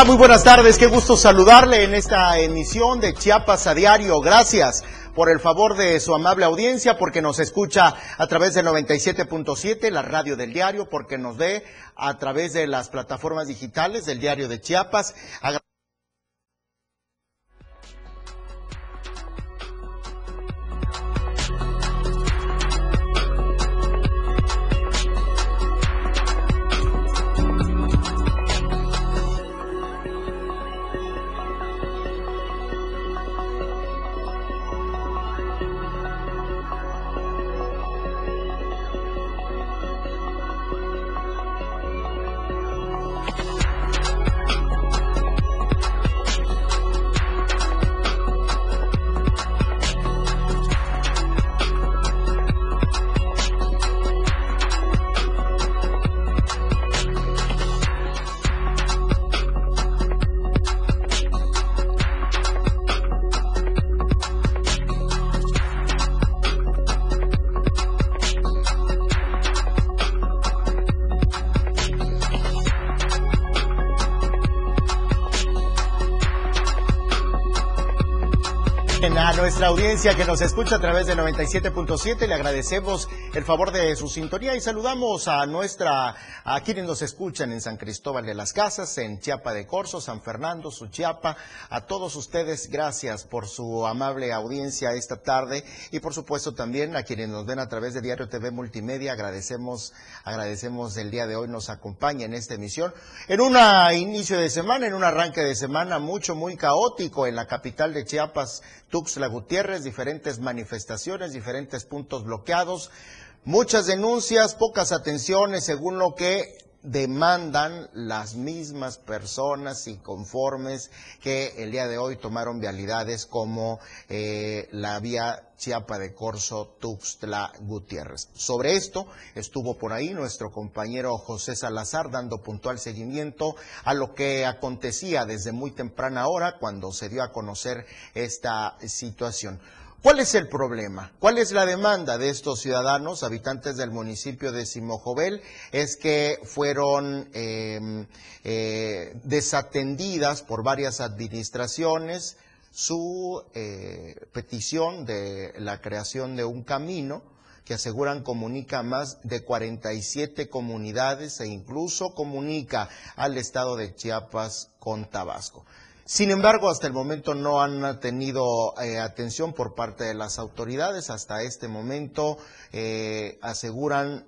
Ah, muy buenas tardes, qué gusto saludarle en esta emisión de Chiapas a Diario. Gracias por el favor de su amable audiencia, porque nos escucha a través del 97.7, la radio del diario, porque nos ve a través de las plataformas digitales del diario de Chiapas. Audiencia que nos escucha a través de 97.7. Le agradecemos el favor de su sintonía y saludamos a nuestra, a quienes nos escuchan en San Cristóbal de las Casas, en Chiapa de Corzo, San Fernando, Suchiapa. A todos ustedes, gracias por su amable audiencia esta tarde y por supuesto también a quienes nos ven a través de Diario TV Multimedia. Agradecemos, agradecemos el día de hoy nos acompaña en esta emisión. En un inicio de semana, en un arranque de semana mucho, muy caótico en la capital de Chiapas, Tuxtla Gutiérrez, diferentes manifestaciones, diferentes puntos bloqueados, muchas denuncias, pocas atenciones, según lo que demandan las mismas personas y conformes que el día de hoy tomaron vialidades como eh, la vía Chiapa de Corso Tuxtla Gutiérrez. Sobre esto estuvo por ahí nuestro compañero José Salazar dando puntual seguimiento a lo que acontecía desde muy temprana hora cuando se dio a conocer esta situación. ¿Cuál es el problema? ¿Cuál es la demanda de estos ciudadanos, habitantes del municipio de Simojovel? Es que fueron em, eh, desatendidas por varias administraciones su eh, petición de la creación de un camino que aseguran comunica más de 47 comunidades e incluso comunica al estado de Chiapas con Tabasco. Sin embargo, hasta el momento no han tenido eh, atención por parte de las autoridades. Hasta este momento eh, aseguran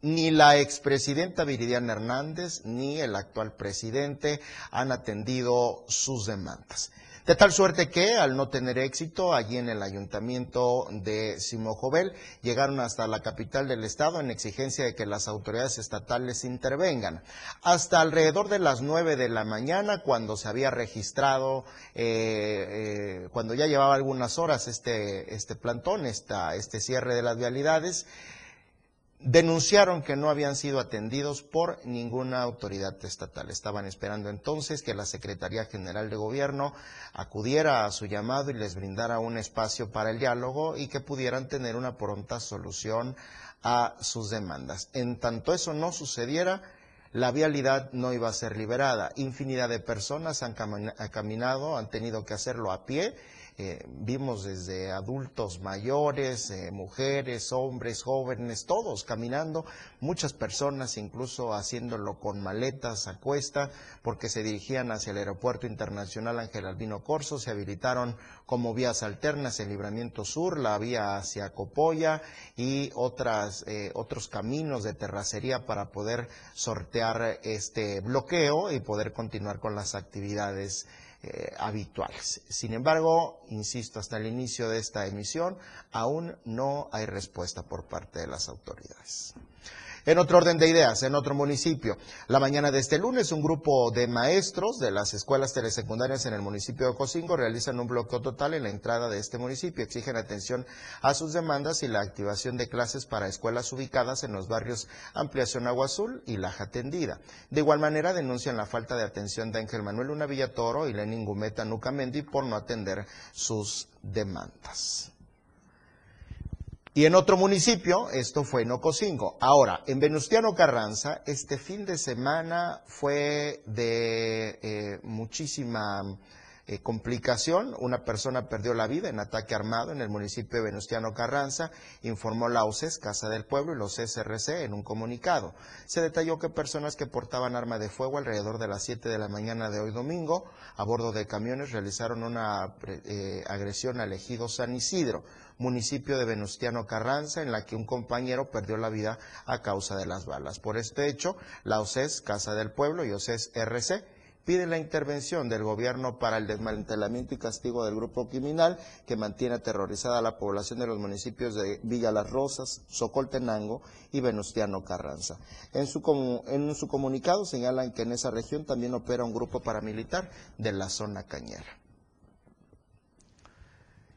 ni la expresidenta Viridiana Hernández ni el actual presidente han atendido sus demandas. De tal suerte que, al no tener éxito, allí en el ayuntamiento de Simojovel, llegaron hasta la capital del estado en exigencia de que las autoridades estatales intervengan. Hasta alrededor de las nueve de la mañana, cuando se había registrado, eh, eh, cuando ya llevaba algunas horas este, este plantón, esta, este cierre de las vialidades, denunciaron que no habían sido atendidos por ninguna autoridad estatal. Estaban esperando entonces que la Secretaría General de Gobierno acudiera a su llamado y les brindara un espacio para el diálogo y que pudieran tener una pronta solución a sus demandas. En tanto eso no sucediera, la vialidad no iba a ser liberada. Infinidad de personas han caminado, han tenido que hacerlo a pie eh, vimos desde adultos mayores, eh, mujeres, hombres, jóvenes, todos caminando, muchas personas incluso haciéndolo con maletas a cuesta, porque se dirigían hacia el Aeropuerto Internacional Ángel Albino Corso, se habilitaron como vías alternas el Libramiento Sur, la vía hacia Copolla y otras, eh, otros caminos de terracería para poder sortear este bloqueo y poder continuar con las actividades eh, habituales. Sin embargo, insisto, hasta el inicio de esta emisión aún no hay respuesta por parte de las autoridades. En otro orden de ideas, en otro municipio, la mañana de este lunes, un grupo de maestros de las escuelas telesecundarias en el municipio de Cocingo realizan un bloqueo total en la entrada de este municipio. Exigen atención a sus demandas y la activación de clases para escuelas ubicadas en los barrios Ampliación Agua Azul y Laja Tendida. De igual manera, denuncian la falta de atención de Ángel Manuel Una Toro y Lenin Gumeta Nucamendi por no atender sus demandas. Y en otro municipio, esto fue en Ocosingo. Ahora, en Venustiano Carranza, este fin de semana fue de eh, muchísima eh, complicación. Una persona perdió la vida en ataque armado en el municipio de Venustiano Carranza, informó la OCES, Casa del Pueblo, y los SRC en un comunicado. Se detalló que personas que portaban arma de fuego alrededor de las 7 de la mañana de hoy domingo, a bordo de camiones, realizaron una eh, agresión al ejido San Isidro municipio de Venustiano Carranza, en la que un compañero perdió la vida a causa de las balas. Por este hecho, la OCES, Casa del Pueblo y OCES RC pide la intervención del gobierno para el desmantelamiento y castigo del grupo criminal que mantiene aterrorizada a la población de los municipios de Villa Las Rosas, Socoltenango y Venustiano Carranza. En su, en su comunicado señalan que en esa región también opera un grupo paramilitar de la zona cañera.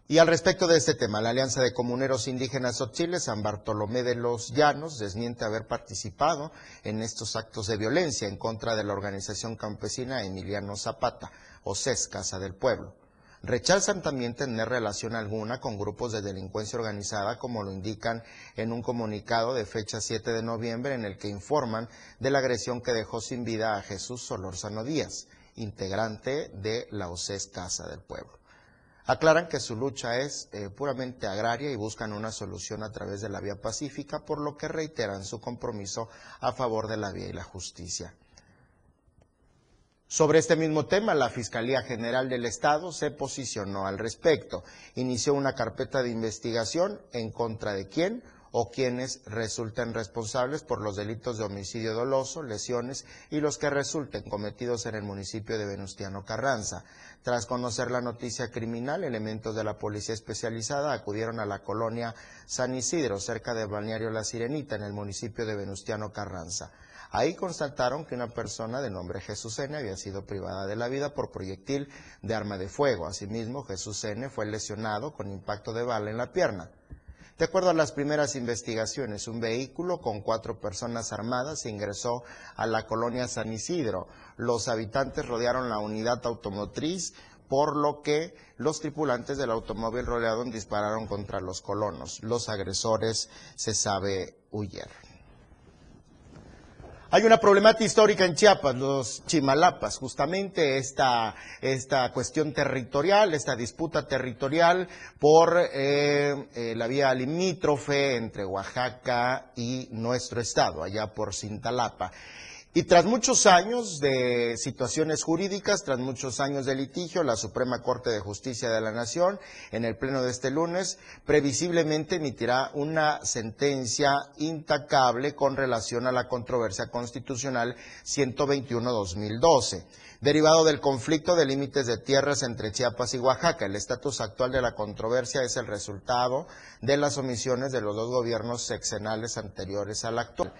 Y al respecto de este tema, la Alianza de Comuneros Indígenas Chile, San Bartolomé de los Llanos, desmiente haber participado en estos actos de violencia en contra de la organización campesina Emiliano Zapata, o CES, Casa del Pueblo. Rechazan también tener relación alguna con grupos de delincuencia organizada, como lo indican en un comunicado de fecha 7 de noviembre en el que informan de la agresión que dejó sin vida a Jesús Solórzano Díaz, integrante de la OCES Casa del Pueblo. Aclaran que su lucha es eh, puramente agraria y buscan una solución a través de la vía pacífica, por lo que reiteran su compromiso a favor de la vía y la justicia. Sobre este mismo tema, la Fiscalía General del Estado se posicionó al respecto. Inició una carpeta de investigación en contra de quién o quienes resulten responsables por los delitos de homicidio doloso, lesiones y los que resulten cometidos en el municipio de Venustiano Carranza. Tras conocer la noticia criminal, elementos de la policía especializada acudieron a la colonia San Isidro, cerca de Balneario La Sirenita, en el municipio de Venustiano Carranza. Ahí constataron que una persona de nombre Jesús N. había sido privada de la vida por proyectil de arma de fuego. Asimismo, Jesús N. fue lesionado con impacto de bala en la pierna. De acuerdo a las primeras investigaciones, un vehículo con cuatro personas armadas ingresó a la colonia San Isidro. Los habitantes rodearon la unidad automotriz, por lo que los tripulantes del automóvil rodeado dispararon contra los colonos. Los agresores, se sabe, huyeron. Hay una problemática histórica en Chiapas, los chimalapas, justamente esta, esta cuestión territorial, esta disputa territorial por eh, eh, la vía limítrofe entre Oaxaca y nuestro estado, allá por Cintalapa. Y tras muchos años de situaciones jurídicas, tras muchos años de litigio, la Suprema Corte de Justicia de la Nación, en el pleno de este lunes, previsiblemente emitirá una sentencia intacable con relación a la controversia constitucional 121-2012 derivado del conflicto de límites de tierras entre Chiapas y Oaxaca. El estatus actual de la controversia es el resultado de las omisiones de los dos gobiernos sexenales anteriores al actual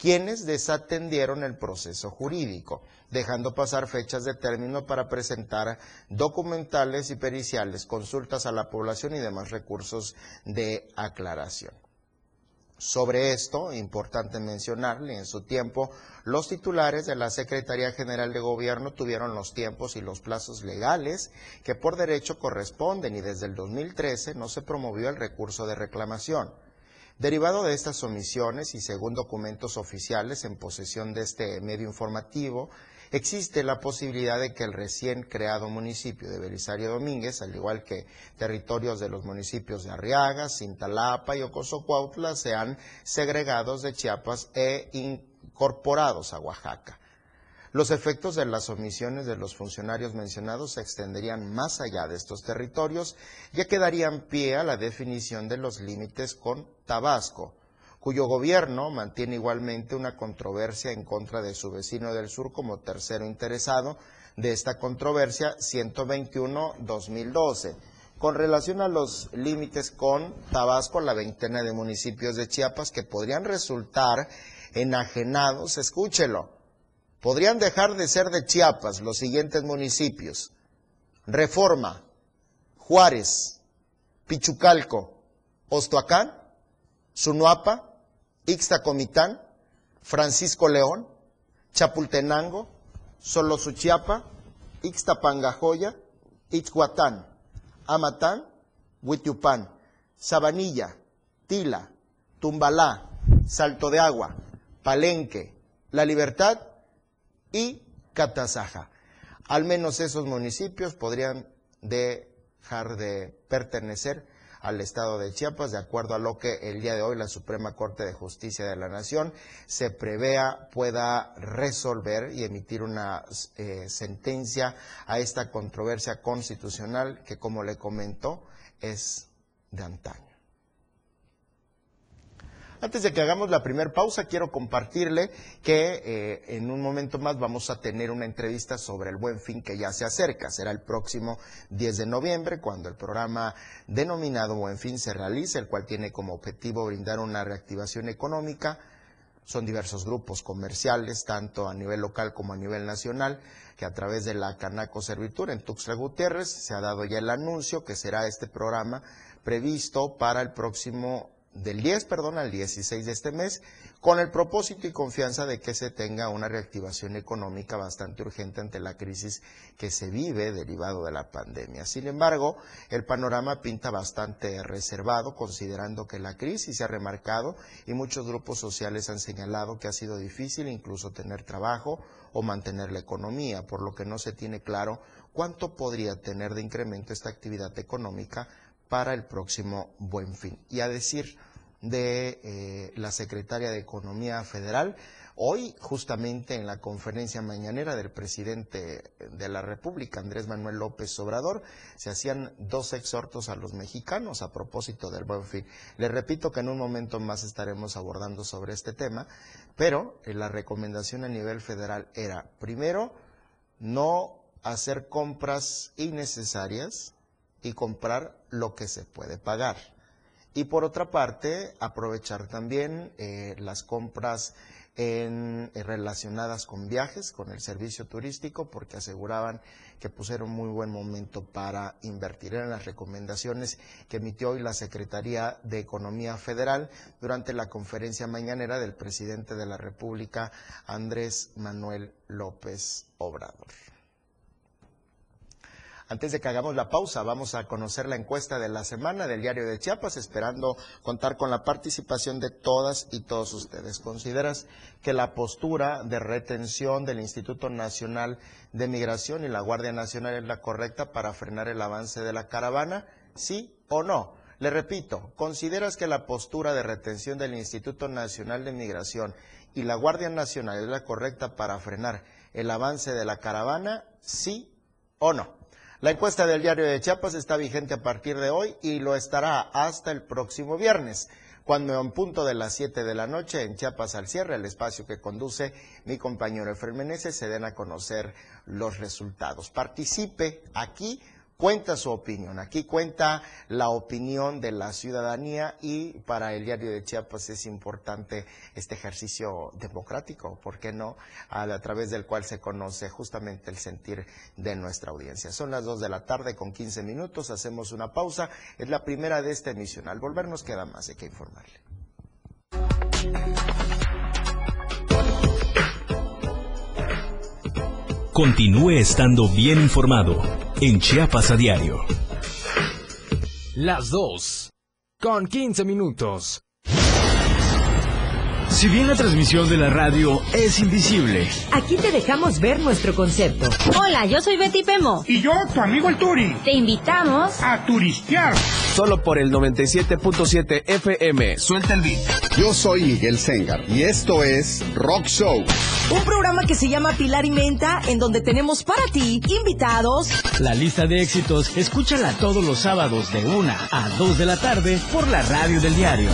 quienes desatendieron el proceso jurídico, dejando pasar fechas de término para presentar documentales y periciales, consultas a la población y demás recursos de aclaración. Sobre esto, importante mencionarle, en su tiempo, los titulares de la Secretaría General de Gobierno tuvieron los tiempos y los plazos legales que por derecho corresponden y desde el 2013 no se promovió el recurso de reclamación. Derivado de estas omisiones y según documentos oficiales en posesión de este medio informativo, existe la posibilidad de que el recién creado municipio de Belisario Domínguez, al igual que territorios de los municipios de Arriaga, Cintalapa y Ocosocuautla, sean segregados de Chiapas e incorporados a Oaxaca. Los efectos de las omisiones de los funcionarios mencionados se extenderían más allá de estos territorios, ya que darían pie a la definición de los límites con Tabasco, cuyo gobierno mantiene igualmente una controversia en contra de su vecino del sur como tercero interesado de esta controversia 121-2012. Con relación a los límites con Tabasco, la veintena de municipios de Chiapas que podrían resultar enajenados, escúchelo, podrían dejar de ser de Chiapas los siguientes municipios. Reforma, Juárez, Pichucalco, Ostoacán, Sunuapa, Ixtacomitán, Francisco León, Chapultenango, Solosuchiapa, Ixtapangajoya, Ixhuatán, Amatán, Huitiupán, Sabanilla, Tila, Tumbalá, Salto de Agua, Palenque, La Libertad y Catazaja. Al menos esos municipios podrían dejar de pertenecer al Estado de Chiapas, de acuerdo a lo que el día de hoy la Suprema Corte de Justicia de la Nación se prevea pueda resolver y emitir una eh, sentencia a esta controversia constitucional que, como le comentó, es de antaño. Antes de que hagamos la primera pausa, quiero compartirle que eh, en un momento más vamos a tener una entrevista sobre el buen fin que ya se acerca. Será el próximo 10 de noviembre cuando el programa denominado Buen Fin se realice, el cual tiene como objetivo brindar una reactivación económica. Son diversos grupos comerciales, tanto a nivel local como a nivel nacional, que a través de la Canaco Servitur en Tuxtla Gutiérrez se ha dado ya el anuncio que será este programa previsto para el próximo del 10, perdón, al 16 de este mes, con el propósito y confianza de que se tenga una reactivación económica bastante urgente ante la crisis que se vive derivado de la pandemia. Sin embargo, el panorama pinta bastante reservado, considerando que la crisis se ha remarcado y muchos grupos sociales han señalado que ha sido difícil incluso tener trabajo o mantener la economía, por lo que no se tiene claro cuánto podría tener de incremento esta actividad económica para el próximo buen fin. Y a decir de eh, la secretaria de Economía Federal, hoy justamente en la conferencia mañanera del presidente de la República, Andrés Manuel López Obrador, se hacían dos exhortos a los mexicanos a propósito del buen fin. Le repito que en un momento más estaremos abordando sobre este tema, pero eh, la recomendación a nivel federal era, primero, no hacer compras innecesarias, y comprar lo que se puede pagar. Y por otra parte, aprovechar también eh, las compras eh, relacionadas con viajes, con el servicio turístico, porque aseguraban que pusieron muy buen momento para invertir. en las recomendaciones que emitió hoy la Secretaría de Economía Federal durante la conferencia mañanera del presidente de la República, Andrés Manuel López Obrador. Antes de que hagamos la pausa, vamos a conocer la encuesta de la semana del diario de Chiapas, esperando contar con la participación de todas y todos ustedes. ¿Consideras que la postura de retención del Instituto Nacional de Migración y la Guardia Nacional es la correcta para frenar el avance de la caravana? ¿Sí o no? Le repito, ¿consideras que la postura de retención del Instituto Nacional de Migración y la Guardia Nacional es la correcta para frenar el avance de la caravana? ¿Sí o no? La encuesta del diario de Chiapas está vigente a partir de hoy y lo estará hasta el próximo viernes, cuando en punto de las 7 de la noche en Chiapas al cierre, el espacio que conduce mi compañero Efraín Meneses, se den a conocer los resultados. Participe aquí cuenta su opinión. Aquí cuenta la opinión de la ciudadanía y para el diario de Chiapas es importante este ejercicio democrático, ¿por qué no? A, través del cual se conoce justamente el sentir de nuestra audiencia. Son las 2 de la tarde con 15 minutos, hacemos una pausa. Es la primera de esta emisión. Al volver nos queda más, de que informarle. Continúe estando bien informado en Chiapas a diario. Las 2 con 15 minutos. Si bien la transmisión de la radio es invisible, aquí te dejamos ver nuestro concepto. Hola, yo soy Betty Pemo. Y yo, tu amigo el Turi. Te invitamos a turistear. Solo por el 97.7 FM. Suelta el beat. Yo soy Miguel Sengar y esto es Rock Show. Un programa que se llama Pilar y Menta, en donde tenemos para ti invitados. La lista de éxitos, escúchala todos los sábados de 1 a 2 de la tarde por la radio del diario.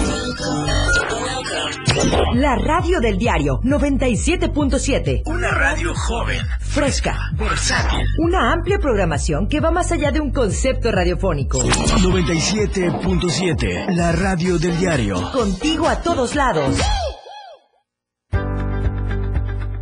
La radio del diario 97.7. Una radio joven, fresca, versátil. Una amplia programación que va más allá de un concepto radiofónico. 97.7. La radio del diario. Contigo a todos lados.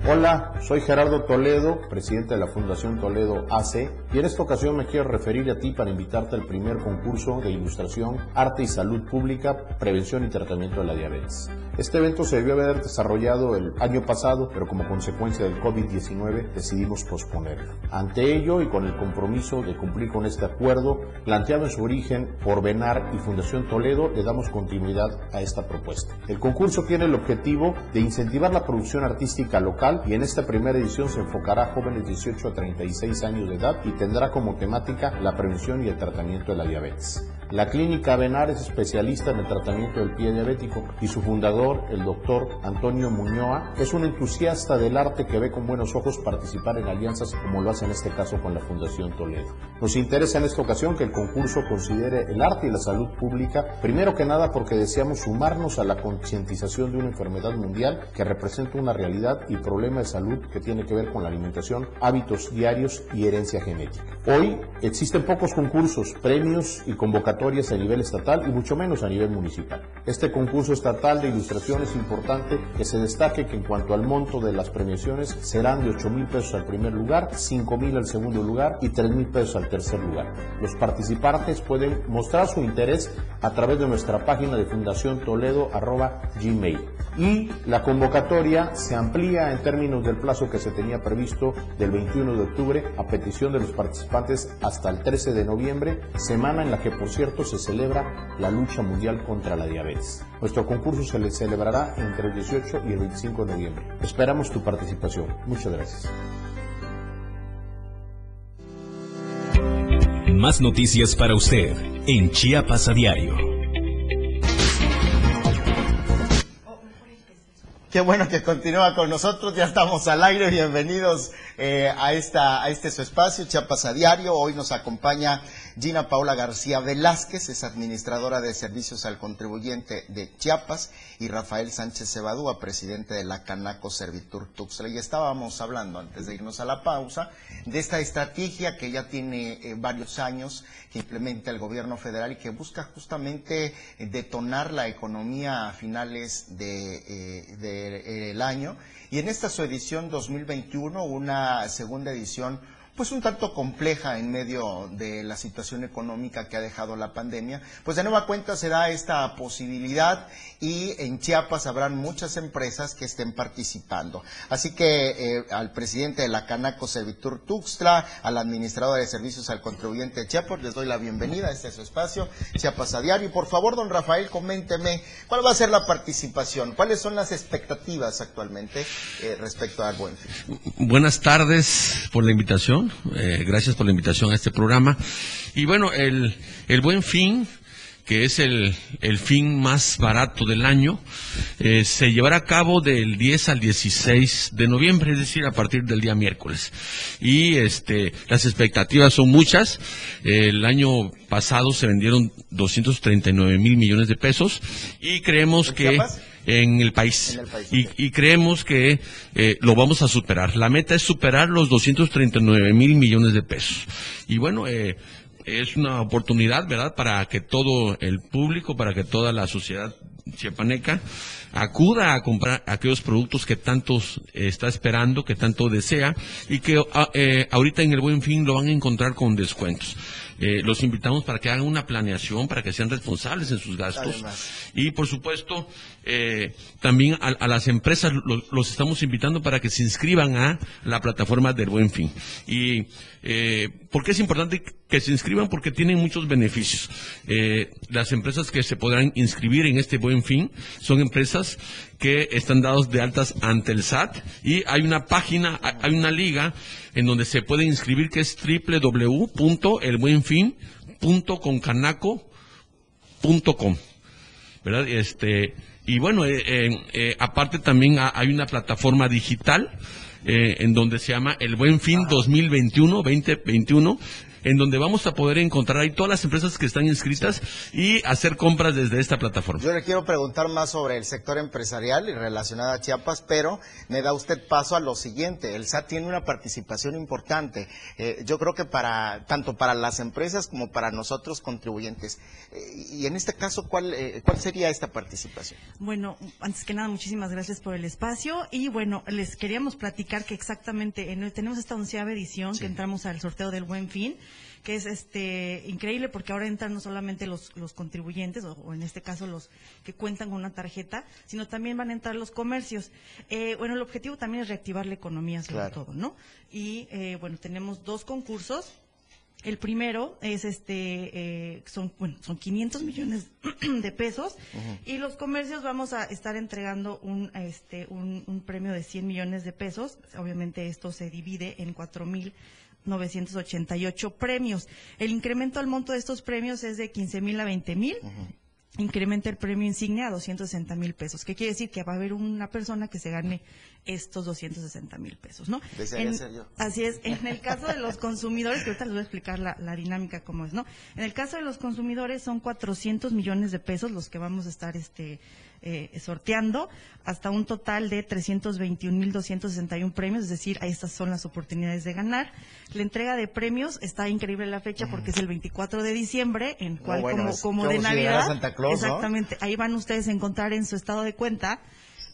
Hola, soy Gerardo Toledo, presidente de la Fundación Toledo AC, y en esta ocasión me quiero referir a ti para invitarte al primer concurso de ilustración, arte y salud pública, prevención y tratamiento de la diabetes. Este evento se debió haber desarrollado el año pasado, pero como consecuencia del COVID-19 decidimos posponerlo. Ante ello y con el compromiso de cumplir con este acuerdo, planteado en su origen por Benar y Fundación Toledo, le damos continuidad a esta propuesta. El concurso tiene el objetivo de incentivar la producción artística local y en esta primera edición se enfocará a jóvenes de 18 a 36 años de edad y tendrá como temática la prevención y el tratamiento de la diabetes. La clínica Benar es especialista en el tratamiento del pie diabético y su fundador, el doctor Antonio Muñoa, es un entusiasta del arte que ve con buenos ojos participar en alianzas como lo hace en este caso con la Fundación Toledo. Nos interesa en esta ocasión que el concurso considere el arte y la salud pública, primero que nada porque deseamos sumarnos a la concientización de una enfermedad mundial que representa una realidad y problema de salud que tiene que ver con la alimentación, hábitos diarios y herencia genética. Hoy existen pocos concursos, premios y convocatorias a nivel estatal y mucho menos a nivel municipal. Este concurso estatal de ilustración es importante que se destaque que en cuanto al monto de las premiaciones serán de 8 mil pesos al primer lugar, 5 mil al segundo lugar y 3 mil pesos al tercer lugar. Los participantes pueden mostrar su interés a través de nuestra página de Fundación Toledo arroba gmail. Y la convocatoria se amplía en términos del plazo que se tenía previsto del 21 de octubre a petición de los participantes hasta el 13 de noviembre, semana en la que por cierto se celebra la lucha mundial contra la diabetes. Nuestro concurso se le celebrará entre el 18 y el 25 de noviembre. Esperamos tu participación. Muchas gracias. Más noticias para usted en Chiapas a diario. Qué bueno que continúa con nosotros, ya estamos al aire, bienvenidos eh, a, esta, a este su espacio, Chiapas a Diario. Hoy nos acompaña Gina Paula García Velázquez, es administradora de servicios al contribuyente de Chiapas, y Rafael Sánchez Cebadúa, presidente de la Canaco Servitur Tuxtla. Y estábamos hablando, antes de irnos a la pausa, de esta estrategia que ya tiene eh, varios años, que implementa el gobierno federal y que busca justamente eh, detonar la economía a finales de, eh, el año. Y en esta su edición 2021, una segunda edición pues un tanto compleja en medio de la situación económica que ha dejado la pandemia, pues de nueva cuenta se da esta posibilidad y en Chiapas habrán muchas empresas que estén participando. Así que eh, al presidente de la Canaco Servitur Tuxtla, al administrador de servicios al contribuyente de Chiapas, les doy la bienvenida a este su espacio, Chiapas a diario. Y por favor, don Rafael, coménteme cuál va a ser la participación, cuáles son las expectativas actualmente eh, respecto al buen fin. Buenas tardes por la invitación. Eh, gracias por la invitación a este programa. Y bueno, el, el buen fin, que es el, el fin más barato del año, eh, se llevará a cabo del 10 al 16 de noviembre, es decir, a partir del día miércoles. Y este, las expectativas son muchas. El año pasado se vendieron 239 mil millones de pesos y creemos ¿En que en el país. En el país, y, y creemos que eh, lo vamos a superar. La meta es superar los 239 mil millones de pesos. Y bueno, eh, es una oportunidad, ¿verdad?, para que todo el público, para que toda la sociedad chiapaneca acuda a comprar aquellos productos que tanto está esperando, que tanto desea y que ah, eh, ahorita en el Buen Fin lo van a encontrar con descuentos. Eh, los invitamos para que hagan una planeación, para que sean responsables en sus gastos. Además. Y por supuesto, eh, también a, a las empresas lo- los estamos invitando para que se inscriban a la plataforma del Buen Fin. Y eh, ¿por qué es importante que se inscriban? Porque tienen muchos beneficios. Eh, las empresas que se podrán inscribir en este Buen Fin son empresas que están dados de altas ante el SAT y hay una página, hay- una liga en donde se puede inscribir que es www.elbuenfin.concanaco.com. ¿verdad? Este, y bueno, eh, eh, eh, aparte también ha- hay una plataforma digital en donde se llama El Buen Fin 2021, 2021, en donde vamos a poder encontrar ahí todas las empresas que están inscritas y hacer compras desde esta plataforma. Yo le quiero preguntar más sobre el sector empresarial y relacionado a Chiapas, pero me da usted paso a lo siguiente. El SAT tiene una participación importante. Eh, yo creo que para tanto para las empresas como para nosotros contribuyentes. Eh, y en este caso, ¿cuál, eh, ¿cuál sería esta participación? Bueno, antes que nada, muchísimas gracias por el espacio. Y bueno, les queríamos platicar que exactamente en, tenemos esta onceava edición que entramos al sorteo del Buen Fin que es este increíble porque ahora entran no solamente los, los contribuyentes, o, en este caso los que cuentan con una tarjeta, sino también van a entrar los comercios. Eh, bueno, el objetivo también es reactivar la economía sobre todo, ¿no? Y eh, bueno, tenemos dos concursos. El primero es este, eh, son, bueno, son 500 millones de pesos y los comercios vamos a estar entregando un, este, un, un premio de 100 millones de pesos. Obviamente esto se divide en 4 mil 988 premios. El incremento al monto de estos premios es de 15 mil a 20 mil. Incrementa el premio insignia a 260 mil pesos. ¿Qué quiere decir? Que va a haber una persona que se gane estos 260 mil pesos, ¿no? Así es. En el caso de los consumidores, que ahorita les voy a explicar la, la, dinámica cómo es, ¿no? En el caso de los consumidores son 400 millones de pesos los que vamos a estar este eh, sorteando hasta un total de 321.261 premios, es decir, estas son las oportunidades de ganar. La entrega de premios está increíble la fecha porque es el 24 de diciembre, en cual como, como de Navidad, exactamente, ahí van ustedes a encontrar en su estado de cuenta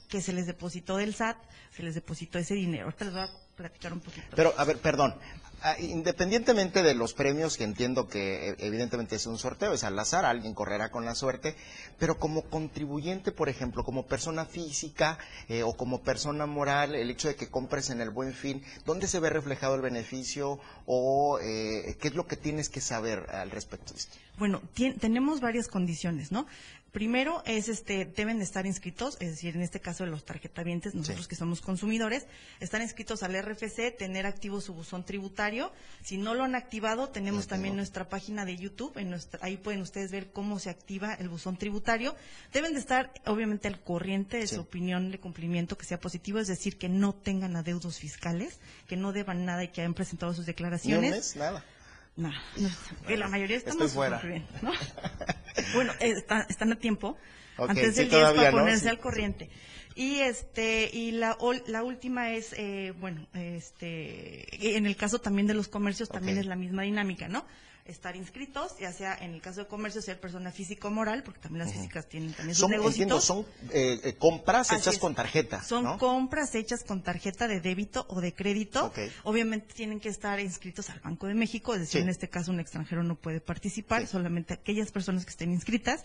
que se les depositó del SAT, se les depositó ese dinero. Ahorita les voy a platicar un poquito. Pero, a ver, perdón, Ah, independientemente de los premios, que entiendo que e, evidentemente es un sorteo, es al azar, alguien correrá con la suerte, pero como contribuyente, por ejemplo, como persona física eh, o como persona moral, el hecho de que compres en el buen fin, ¿dónde se ve reflejado el beneficio o eh, qué es lo que tienes que saber al respecto de esto? Bueno, tenemos varias condiciones, ¿no? Primero es este deben estar inscritos, es decir, en este caso de los tarjetavientes, nosotros que somos consumidores, están inscritos al RFC, tener activo su buzón tributario. Si no lo han activado, tenemos también nuestra página de YouTube, en nuestra, ahí pueden ustedes ver cómo se activa el buzón tributario. Deben de estar obviamente al corriente de su opinión de cumplimiento que sea positivo, es decir, que no tengan adeudos fiscales, que no deban nada y que hayan presentado sus declaraciones. nada. No, la mayoría estamos fuera. ¿no? bueno, están a tiempo. antes del 10 para ponerse al corriente. Y este y la, la última es eh, bueno, este en el caso también de los comercios también es la misma dinámica, ¿no? Estar inscritos, ya sea en el caso de comercio, ser persona física o moral, porque también las físicas tienen también sus negocios. son eh, eh, compras hechas con tarjeta. Son compras hechas con tarjeta de débito o de crédito. Obviamente tienen que estar inscritos al Banco de México, es decir, en este caso un extranjero no puede participar, solamente aquellas personas que estén inscritas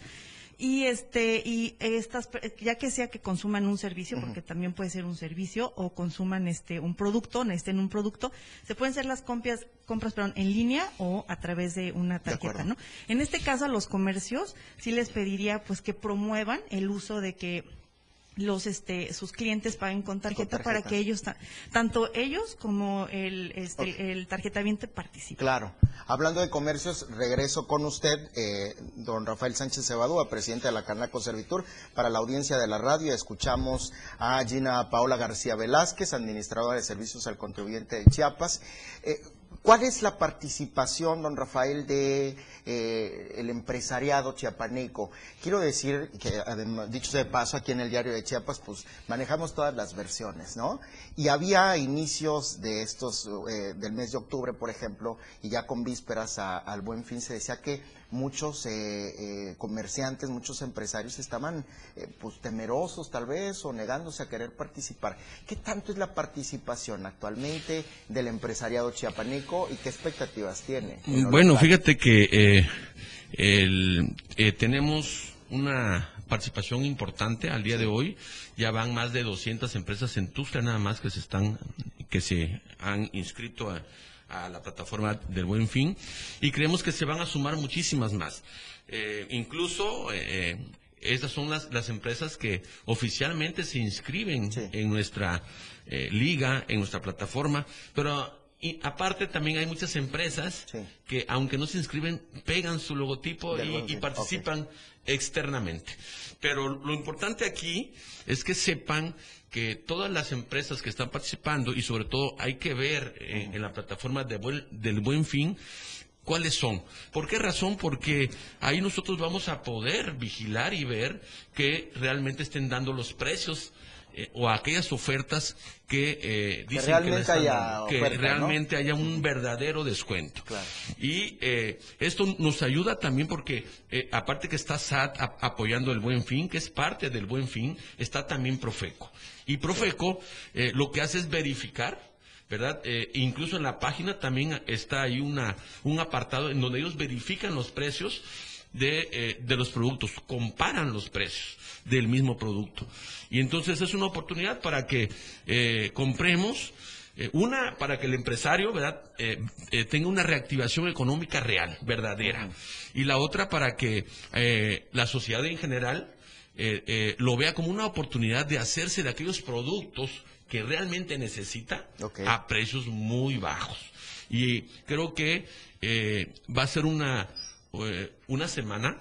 y este y estas ya que sea que consuman un servicio porque también puede ser un servicio o consuman este un producto necesiten un producto se pueden hacer las compras compras perdón, en línea o a través de una tarjeta no en este caso a los comercios sí les pediría pues que promuevan el uso de que los este sus clientes paguen con tarjeta, para que ellos tanto ellos como el este, el tarjetaviente participen. Claro. Hablando de comercios, regreso con usted, eh, don Rafael Sánchez Cebadúa, presidente de la Canaco Servitur, para la audiencia de la radio. Escuchamos a Gina Paola García Velázquez, administradora de servicios al contribuyente de Chiapas. Eh, ¿Cuál es la participación, don Rafael, de eh, el empresariado chiapaneco? Quiero decir que, dicho de paso, aquí en el diario de Chiapas, pues manejamos todas las versiones, ¿no? Y había inicios de estos, eh, del mes de octubre, por ejemplo, y ya con vísperas al Buen Fin, se decía que muchos eh, comerciantes, muchos empresarios estaban, pues, temerosos tal vez o negándose a querer participar. ¿Qué tanto es la participación actualmente del empresariado chiapaneco? y qué expectativas tiene? Bueno, fíjate que eh, eh, tenemos una participación importante al día de hoy. Ya van más de 200 empresas en Tuxtla nada más que se están que se han inscrito a, la plataforma del Buen Fin y creemos que se van a sumar muchísimas más. Eh, incluso estas son las, las empresas que oficialmente se inscriben en nuestra liga, en nuestra plataforma, pero y aparte también hay muchas empresas que aunque no se inscriben, pegan su logotipo y, participan externamente. Pero lo importante aquí es que sepan que todas las empresas que están participando y sobre todo hay que ver eh, en la plataforma del Buen Fin ¿Cuáles son? ¿Por qué razón? Porque ahí nosotros vamos a poder vigilar y ver que realmente estén dando los precios eh, o aquellas ofertas que eh, dicen que, realmente están haya un verdadero descuento. Y eh, esto nos ayuda también porque, aparte que está SAT ap- apoyando el Buen Fin, que es parte del Buen Fin, está también Profeco. Y Profeco eh, lo que hace es verificar, ¿verdad? Eh, incluso en la página también está ahí una, un apartado en donde ellos verifican los precios de, eh, de los productos, comparan los precios del mismo producto. Y entonces es una oportunidad para que eh, compremos, eh, una, para que el empresario ¿verdad? Tenga una reactivación económica real, verdadera. Y la otra para que la sociedad en general eh, eh, lo vea como una oportunidad de hacerse de aquellos productos que realmente necesita a precios muy bajos. Y creo que eh, va a ser una, una semana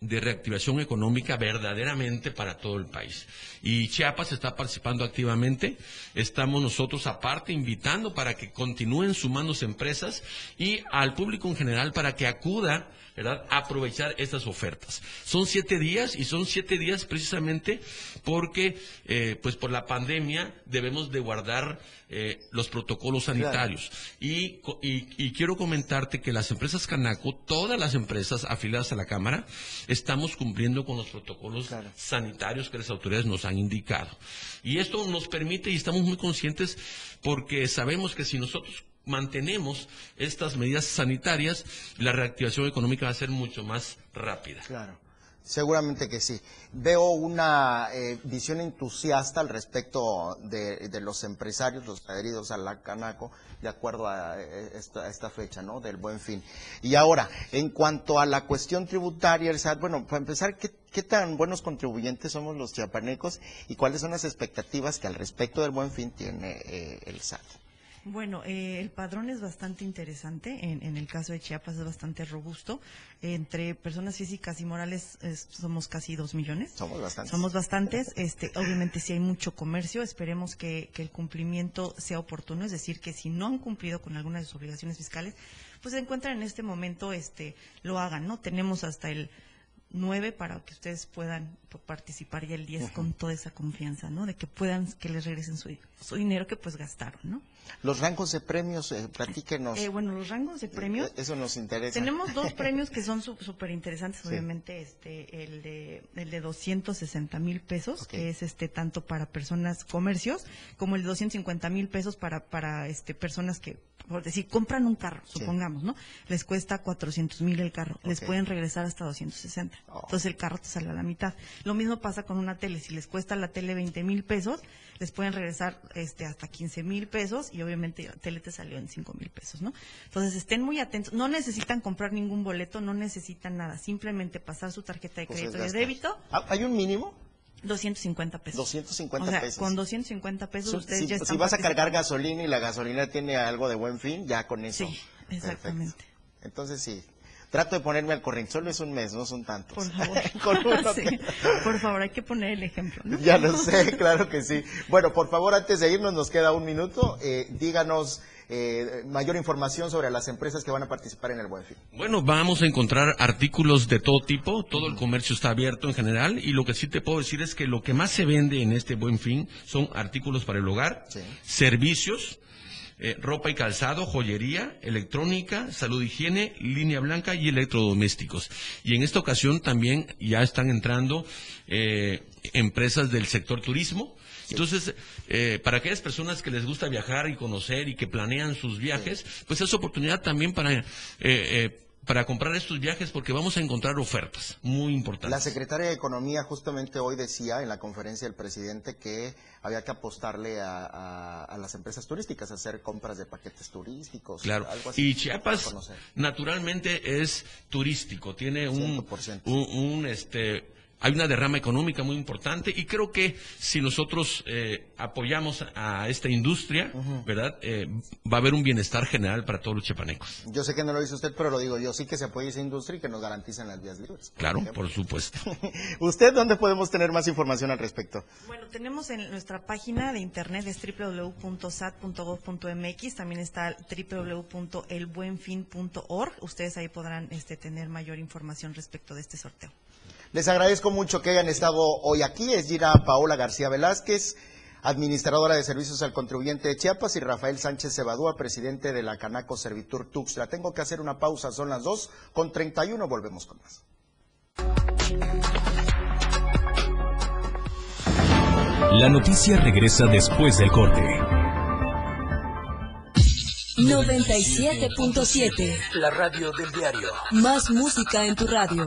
de reactivación económica verdaderamente para todo el país. Y Chiapas está participando activamente. Estamos nosotros aparte invitando para que continúen sumándose empresas y al público en general para que acuda ¿verdad? aprovechar estas ofertas. Son siete días y son siete días precisamente porque eh, pues por la pandemia debemos de guardar eh, los protocolos sanitarios. Y, co- y- y quiero comentarte que las empresas Canaco, todas las empresas afiliadas a la Cámara, estamos cumpliendo con los protocolos sanitarios que las autoridades nos han indicado. Y esto nos permite, y estamos muy conscientes, porque sabemos que si nosotros mantenemos estas medidas sanitarias, la reactivación económica va a ser mucho más rápida. Claro. Seguramente que sí. Veo una eh, visión entusiasta al respecto de, los empresarios, los adheridos a la Canaco, de acuerdo a eh, esta, fecha, ¿no? Del buen fin. Y ahora, en cuanto a la cuestión tributaria, el SAT, bueno, para empezar, ¿qué, qué tan buenos contribuyentes somos los chiapanecos y cuáles son las expectativas que al respecto del buen fin tiene eh, el SAT? Bueno, eh, el padrón es bastante interesante. En, en el caso de Chiapas es bastante robusto. Entre personas físicas y morales es- somos casi dos millones. Somos bastantes. Somos bastantes. Este, obviamente si hay mucho comercio, esperemos que, que el cumplimiento sea oportuno, es decir, que si no han cumplido con algunas de sus obligaciones fiscales, pues se encuentran en este momento, este, lo hagan, ¿no? Tenemos hasta el 9 para que ustedes puedan p- participar y el 10 con toda esa confianza, ¿no? De que puedan, que les regresen su, su dinero que pues gastaron, ¿no? Los rangos de premios, eh, platíquenos. Eh, bueno, los rangos de premios. Eh, Eso nos interesa. Tenemos dos premios que son su- súper interesantes, Sí. obviamente, este, el de, el de 260 mil pesos, que es este tanto para personas, comercios, como el de 250 mil pesos para, para este, personas que, por decir, compran un carro, Sí. supongamos, ¿no? Les cuesta 400 mil el carro, les pueden regresar hasta 260. Entonces el carro te sale a la mitad. Lo mismo pasa con una tele, si les cuesta la tele 20 mil pesos, les pueden regresar este hasta 15 mil pesos y obviamente la tele te salió en 5 mil pesos, ¿no? Entonces estén muy atentos, no necesitan comprar ningún boleto, no necesitan nada, simplemente pasar su tarjeta de Pues es crédito y de débito, Ah, ¿Hay un mínimo? 250 pesos. 250 o sea, pesos. con 250 pesos Si- ustedes si, ya si están vas a cargar gasolina y la gasolina tiene algo de buen fin, ya con eso. Sí, exactamente. Perfecto. Entonces sí, trato de ponerme al corriente. Solo es un mes, no son tantos. Por favor. Con uno Sí, que- Por favor, hay que poner el ejemplo, ¿no? Ya lo sé, claro que sí. Bueno, por favor, antes de irnos, nos queda un minuto. eh, díganos eh, mayor información sobre las empresas que van a participar en el Buen Fin. Bueno, vamos a encontrar artículos de todo tipo, todo el comercio está abierto en general y lo que sí te puedo decir es que lo que más se vende en este buen fin son artículos para el hogar, servicios, eh, ropa y calzado, joyería, electrónica, salud y higiene, línea blanca y electrodomésticos. Y en esta ocasión también ya están entrando eh, empresas del sector turismo. Entonces, eh, para aquellas personas que les gusta viajar y conocer y que planean sus viajes, pues es oportunidad también para, eh, eh, para comprar estos viajes porque vamos a encontrar ofertas muy importantes. La secretaria de Economía justamente hoy decía en la conferencia del presidente que había que apostarle a, a- a las empresas turísticas, a hacer compras de paquetes turísticos. Claro. algo así, Y Chiapas naturalmente es turístico, tiene un, un, un, este hay una derrama económica muy importante y creo que si nosotros eh, apoyamos a esta industria, ¿verdad? Eh, va a haber un bienestar general para todos los chiapanecos. Yo sé que no lo dice usted, pero lo digo yo, sí que se apoye esa industria y que nos garanticen las vías libres. Claro, por supuesto. ¿Usted dónde podemos tener más información al respecto? Bueno, tenemos en nuestra página de internet es www.sat.gov.mx, también está www.elbuenfin.org. Ustedes ahí podrán este, tener mayor información respecto de este sorteo. Les agradezco mucho que hayan estado hoy aquí. Es Gira Paola García Velázquez, administradora de servicios al contribuyente de Chiapas, y Rafael Sánchez Cebadúa, presidente de la Canaco Servitur Tuxtla. Tengo que hacer una pausa, son las 2 con 31, volvemos con más. La noticia regresa después del corte. 97.7. La radio del diario. Más música en tu radio.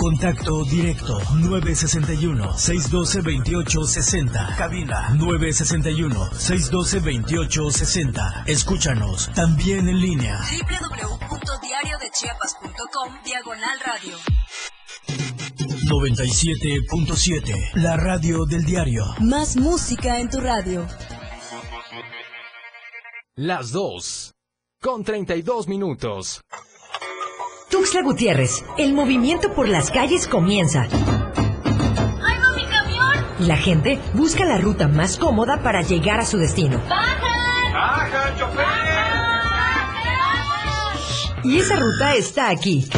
Contacto directo 961-612-2860. Cabina 961-612-2860. Escúchanos también en línea. www.diariodechiapas.com Diagonal Radio. 97.7. La radio del diario. Más música en tu radio. Las 2. Con 32 minutos. Tuxtla Gutiérrez, el movimiento por las calles comienza. ¡Ay, no, mi camión! Y la gente busca la ruta más cómoda para llegar a su destino. ¡Baja! ¡Baja, chofer! Y esa ruta está aquí.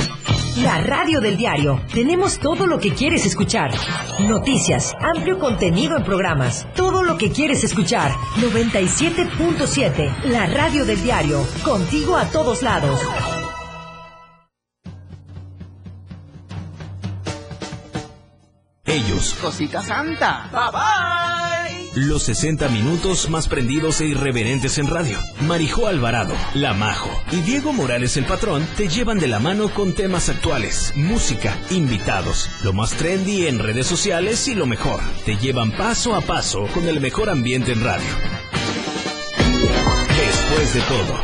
La radio del diario. Tenemos todo lo que quieres escuchar. Noticias, amplio contenido en programas. Todo lo que quieres escuchar. 97.7. La radio del diario. Contigo a todos lados. Ellos. Cosita Santa. Los 60 minutos más prendidos e irreverentes en radio. Marijó Alvarado, La Majo y Diego Morales el Patrón te llevan de la mano con temas actuales, música, invitados, lo más trendy en redes sociales y lo mejor. Te llevan paso a paso con el mejor ambiente en radio. Después de todo,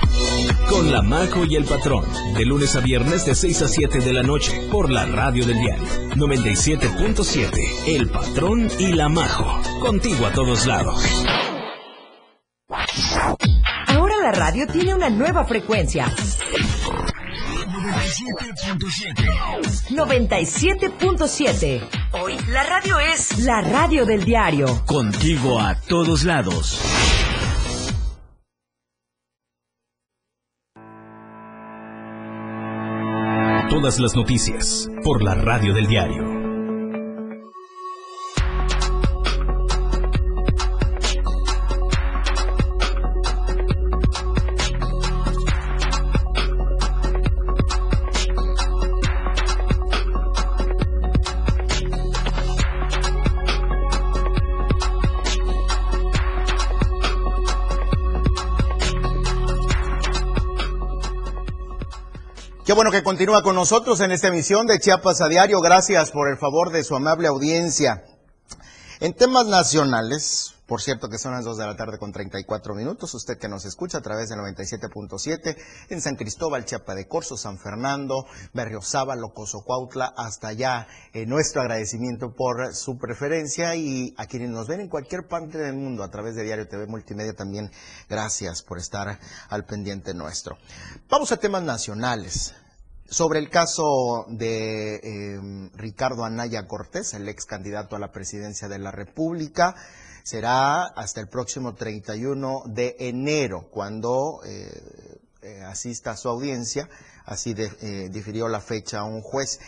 con La Majo y el Patrón, de lunes a viernes de 6 a 7 de la noche, por la radio del diario 97.7, El Patrón y La Majo, contigo a todos lados. Ahora la radio tiene una nueva frecuencia. 97.7. Hoy la radio es la radio del diario. Contigo a todos lados. Todas las noticias por la radio del diario. Bueno que continúa con nosotros en esta emisión de Chiapas a Diario. Gracias por el favor de su amable audiencia. En temas nacionales, por cierto que son las 2 de la tarde con 34 minutos, usted que nos escucha a través del 97.7 en San Cristóbal, Chiapa de Corzo, San Fernando, Berriozábal, Cozocuautla, hasta allá. Eh, nuestro agradecimiento por su preferencia y a quienes nos ven en cualquier parte del mundo a través de Diario TV Multimedia también, gracias por estar al pendiente nuestro. Vamos a temas nacionales. Sobre el caso de eh, Ricardo Anaya Cortés, el ex candidato a la presidencia de la República, será hasta el próximo 31 de enero, cuando eh, eh, asista a su audiencia, así de, eh, difirió la fecha a un juez.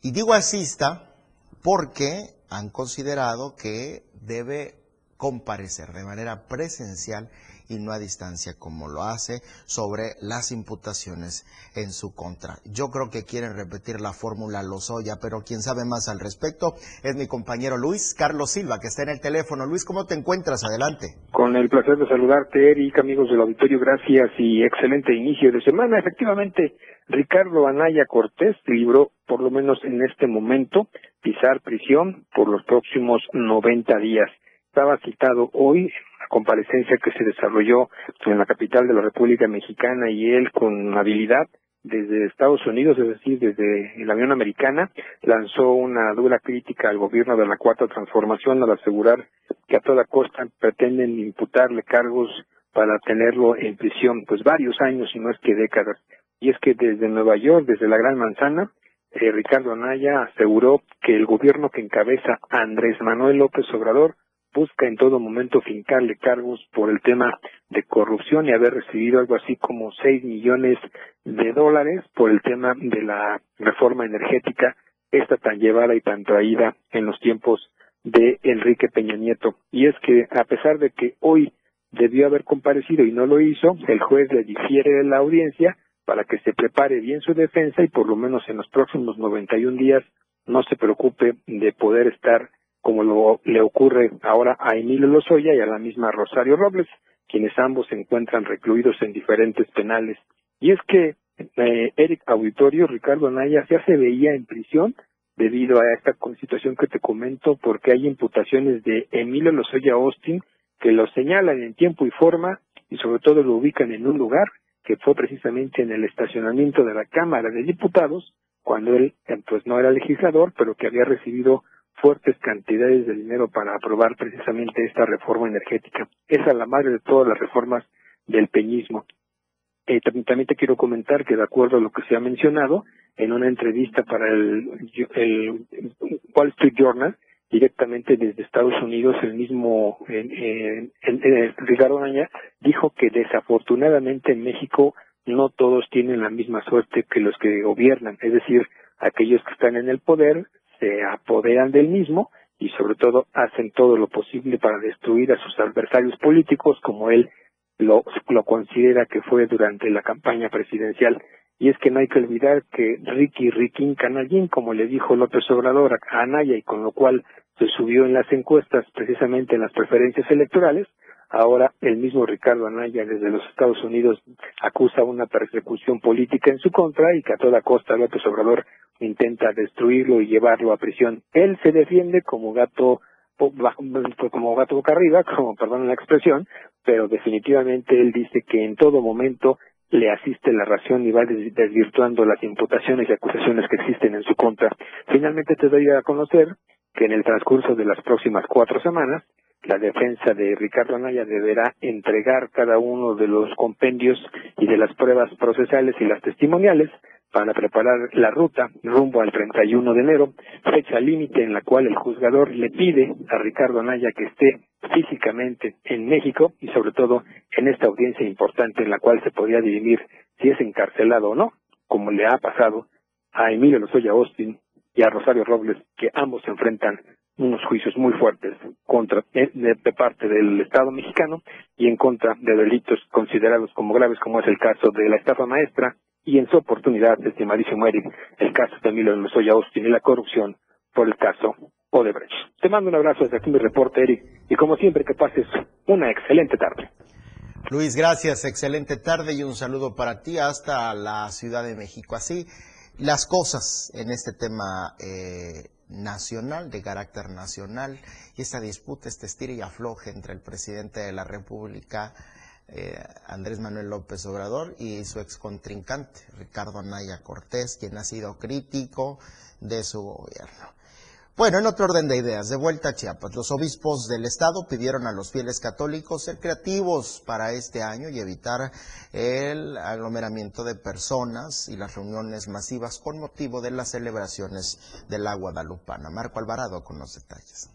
Y digo asista porque han considerado que debe comparecer de manera presencial y no a distancia como lo hace sobre las imputaciones en su contra. Yo creo que quieren repetir la fórmula Lozoya, pero quien sabe más al respecto es mi compañero Luis Carlos Silva, que está en el teléfono. Luis, ¿cómo te encuentras? Adelante. Con el placer de saludarte, Eric, amigos del auditorio, gracias y excelente inicio de semana. Efectivamente, Ricardo Anaya Cortés libró, por lo menos en este momento, pisar prisión por los próximos 90 días. Estaba citado hoy comparecencia que se desarrolló en la capital de la República Mexicana y él con habilidad desde Estados Unidos, es decir, desde la Unión Americana, lanzó una dura crítica al gobierno de la Cuarta Transformación al asegurar que a toda costa pretenden imputarle cargos para tenerlo en prisión, pues varios años y no es que décadas. Y es que desde Nueva York, desde la Gran Manzana, eh, Ricardo Anaya aseguró que el gobierno que encabeza Andrés Manuel López Obrador busca en todo momento fincarle cargos por el tema de corrupción y haber recibido algo así como seis millones de dólares por el tema de la reforma energética, esta tan llevada y tan traída en los tiempos de Enrique Peña Nieto. Y es que a pesar de que hoy debió haber comparecido y no lo hizo, el juez le difiere de la audiencia para que se prepare bien su defensa y por lo menos en los próximos 91 días no se preocupe de poder estar como lo, le ocurre ahora a Emilio Lozoya y a la misma Rosario Robles, quienes ambos se encuentran recluidos en diferentes penales. Y es que eh, Eric Auditorio, Ricardo Anaya, ya se veía en prisión debido a esta situación que te comento, porque hay imputaciones de Emilio Lozoya Austin que lo señalan en tiempo y forma y sobre todo lo ubican en un lugar que fue precisamente en el estacionamiento de la Cámara de Diputados, cuando él eh, pues no era legislador, pero que había recibido fuertes cantidades de dinero para aprobar precisamente esta reforma energética. Esa es la madre de todas las reformas del peñismo. Eh, también, te quiero comentar que de acuerdo a lo que se ha mencionado en una entrevista para el, el Wall Street Journal, directamente desde Estados Unidos, el mismo eh, Ricardo Naña dijo que desafortunadamente en México no todos tienen la misma suerte que los que gobiernan, es decir, aquellos que están en el poder se apoderan del mismo y sobre todo hacen todo lo posible para destruir a sus adversarios políticos como él lo, considera que fue durante la campaña presidencial. Y es que no hay que olvidar que Ricky Riquín Canallín, como le dijo López Obrador a Anaya y con lo cual se subió en las encuestas precisamente en las preferencias electorales, Ahora el mismo Ricardo Anaya desde los Estados Unidos acusa una persecución política en su contra y que a toda costa López Obrador intenta destruirlo y llevarlo a prisión. Él se defiende como gato como gato boca arriba, como perdón la expresión, pero definitivamente él dice que en todo momento le asiste la ración y va desvirtuando las imputaciones y acusaciones que existen en su contra. Finalmente te doy a conocer que en el transcurso de las próximas cuatro semanas la defensa de Ricardo Anaya deberá entregar cada uno de los compendios y de las pruebas procesales y las testimoniales para preparar la ruta rumbo al 31 de enero, fecha límite en la cual el juzgador le pide a Ricardo Anaya que esté físicamente en México y sobre todo en esta audiencia importante en la cual se podría dirimir si es encarcelado o no, como le ha pasado a Emilio Lozoya Austin y a Rosario Robles, que ambos se enfrentan unos juicios muy fuertes contra eh, de, parte del Estado mexicano y en contra de delitos considerados como graves, como es el caso de la estafa maestra y en su oportunidad, estimadísimo Eric, el caso de Emilio Lozoya Austin y la corrupción por el caso Odebrecht. Te mando un abrazo desde aquí mi reporte, Eric, y como siempre que pases una excelente tarde. Luis, gracias, excelente tarde y un saludo para ti hasta la Ciudad de México. Así las cosas en este tema eh, nacional, de carácter nacional, y esta disputa, este estira y afloje entre el presidente de la República, eh, Andrés Manuel López Obrador, y su ex contrincante, Ricardo Anaya Cortés, quien ha sido crítico de su gobierno. Bueno, en otro orden de ideas, de vuelta a Chiapas, los obispos del estado pidieron a los fieles católicos ser creativos para este año y evitar el aglomeramiento de personas y las reuniones masivas con motivo de las celebraciones de la Guadalupana. Marco Alvarado con los detalles.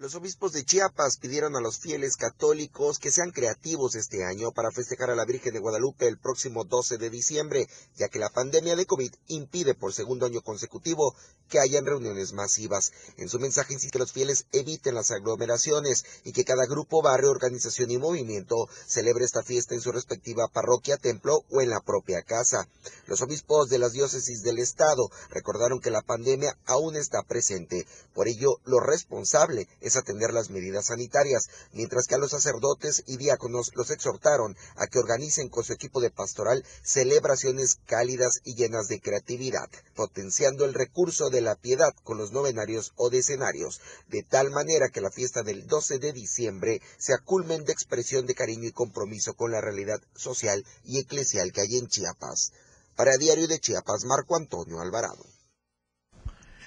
Los obispos de Chiapas pidieron a los fieles católicos que sean creativos este año para festejar a la Virgen de Guadalupe el próximo 12 de diciembre, ya que la pandemia de COVID impide por segundo año consecutivo que hayan reuniones masivas. En su mensaje insiste que los fieles eviten las aglomeraciones y que cada grupo, barrio, organización y movimiento celebre esta fiesta en su respectiva parroquia, templo o en la propia casa. Los obispos de las diócesis del estado recordaron que la pandemia aún está presente. Por ello, lo responsable es atender las medidas sanitarias, mientras que a los sacerdotes y diáconos los exhortaron a que organicen con su equipo de pastoral celebraciones cálidas y llenas de creatividad, potenciando el recurso de la piedad con los novenarios o decenarios, de tal manera que la fiesta del 12 de diciembre sea culmen de expresión de cariño y compromiso con la realidad social y eclesial que hay en Chiapas. Para Diario de Chiapas, Marco Antonio Alvarado.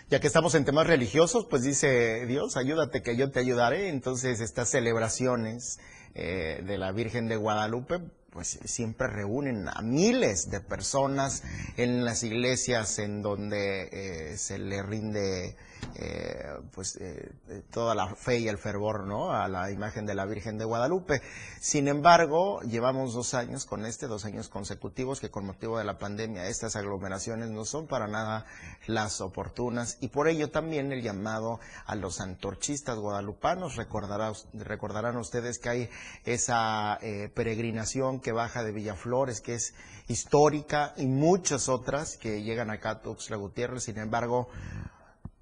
Ya que estamos en temas religiosos, pues dice Dios, ayúdate que yo te ayudaré. Entonces estas celebraciones eh, de la Virgen de Guadalupe, pues siempre reúnen a miles de personas en las iglesias en donde eh, se le rinde eh, pues eh, toda la fe y el fervor ¿no? a la imagen de la Virgen de Guadalupe. Sin embargo, llevamos dos años con este, dos años consecutivos que con motivo de la pandemia estas aglomeraciones no son para nada las oportunas y por ello también el llamado a los antorchistas guadalupanos. recordarán ustedes que hay esa peregrinación que baja de Villaflores, que es histórica, y muchas otras que llegan acá a Tuxtla Gutiérrez. Sin embargo,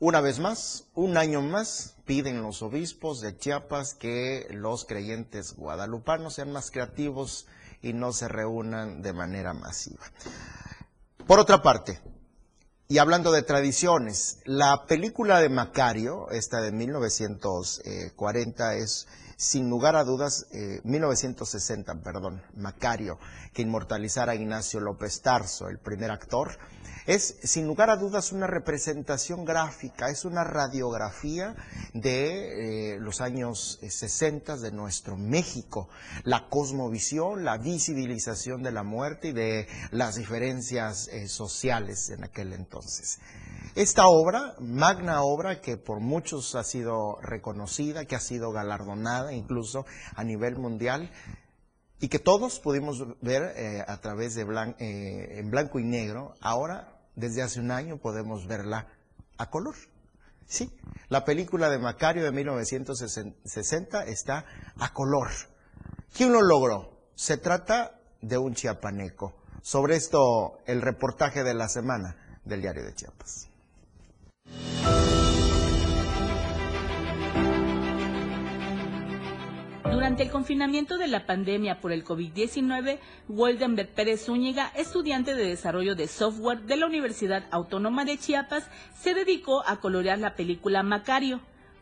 una vez más, un año más, piden los obispos de Chiapas que los creyentes guadalupanos sean más creativos y no se reúnan de manera masiva. Por otra parte, y hablando de tradiciones, la película de Macario, esta de 1940, es sin lugar a dudas, 1960, eh, perdón, Macario, que inmortalizara a Ignacio López Tarso, el primer actor, es sin lugar a dudas una representación gráfica, es una radiografía de eh, los años 60 eh, de nuestro México, la cosmovisión, la visibilización de la muerte y de las diferencias sociales en aquel entonces. Esta obra, magna obra que por muchos ha sido reconocida, que ha sido galardonada incluso a nivel mundial y que todos pudimos ver eh, a través de eh, en blanco y negro, ahora desde hace un año podemos verla a color. Sí, la película de Macario de 1960 está a color. ¿Quién lo logró? Se trata de un chiapaneco. Sobre esto, el reportaje de la semana del diario de Chiapas. Durante el confinamiento de la pandemia por el COVID-19, Waldenberg Pérez Zúñiga, estudiante de desarrollo de software de la Universidad Autónoma de Chiapas, se dedicó a colorear la película Macario,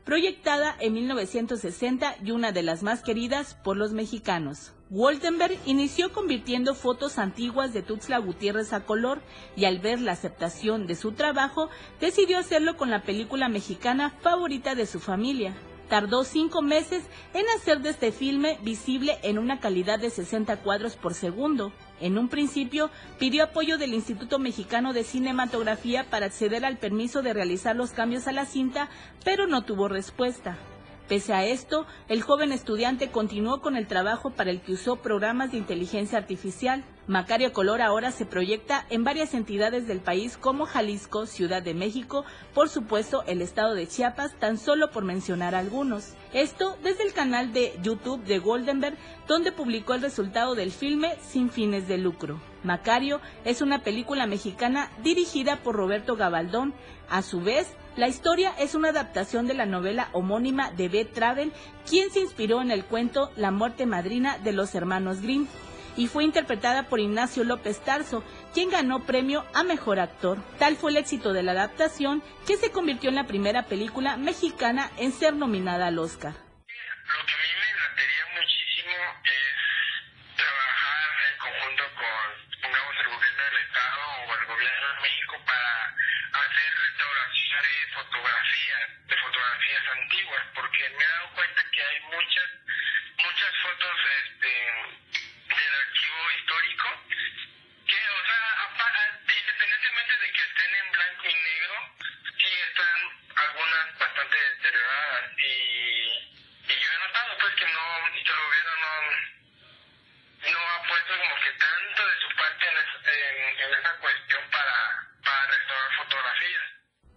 proyectada en 1960 y una de las más queridas por los mexicanos. Waldenberg inició convirtiendo fotos antiguas de Tuxtla Gutiérrez a color y al ver la aceptación de su trabajo, decidió hacerlo con la película mexicana favorita de su familia. Tardó cinco meses en hacer de este filme visible en una calidad de 60 cuadros por segundo. En un principio, pidió apoyo del Instituto Mexicano de Cinematografía para acceder al permiso de realizar los cambios a la cinta, pero no tuvo respuesta. Pese a esto, el joven estudiante continuó con el trabajo para el que usó programas de inteligencia artificial. Macario Color ahora se proyecta en varias entidades del país como Jalisco, Ciudad de México, por supuesto el estado de Chiapas, tan solo por mencionar algunos. Esto desde el canal de YouTube de Goldenberg, donde publicó el resultado del filme sin fines de lucro. Macario es una película mexicana dirigida por Roberto Gabaldón. A su vez, la historia es una adaptación de la novela homónima de Beth Travel, quien se inspiró en el cuento La muerte madrina de los hermanos Grimm y fue interpretada por Ignacio López Tarso, quien ganó premio a Mejor Actor. Tal fue el éxito de la adaptación que se convirtió en la primera película mexicana en ser nominada al Oscar. De fotografías antiguas, porque me he dado cuenta que hay muchas, muchas fotos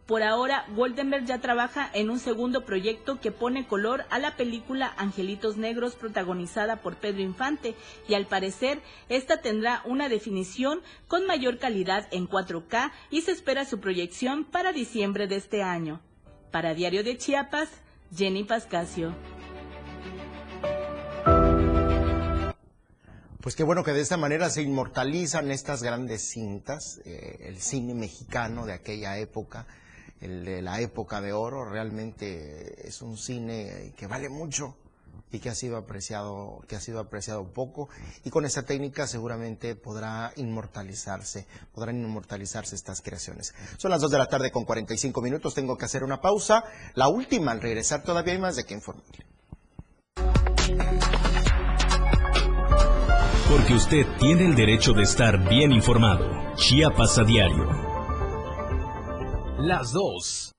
Por ahora, Goldenberg ya trabaja en un segundo proyecto que pone color a la película Angelitos Negros protagonizada por Pedro Infante y al parecer esta tendrá una definición con mayor calidad en 4K y se espera su proyección para diciembre de este año. Para Diario de Chiapas, Jenny Pascasio. Pues qué bueno que de esta manera se inmortalizan estas grandes cintas, eh, el cine mexicano de aquella época, el de la época de oro, realmente es un cine que vale mucho y que ha sido apreciado, que ha sido apreciado poco, y con esta técnica seguramente podrá inmortalizarse, podrán inmortalizarse estas creaciones. Son las 2 de la tarde con 45 minutos, tengo que hacer una pausa, la última al regresar todavía hay más de que informarle. Porque usted tiene el derecho de estar bien informado. Chiapas a diario. Las 2.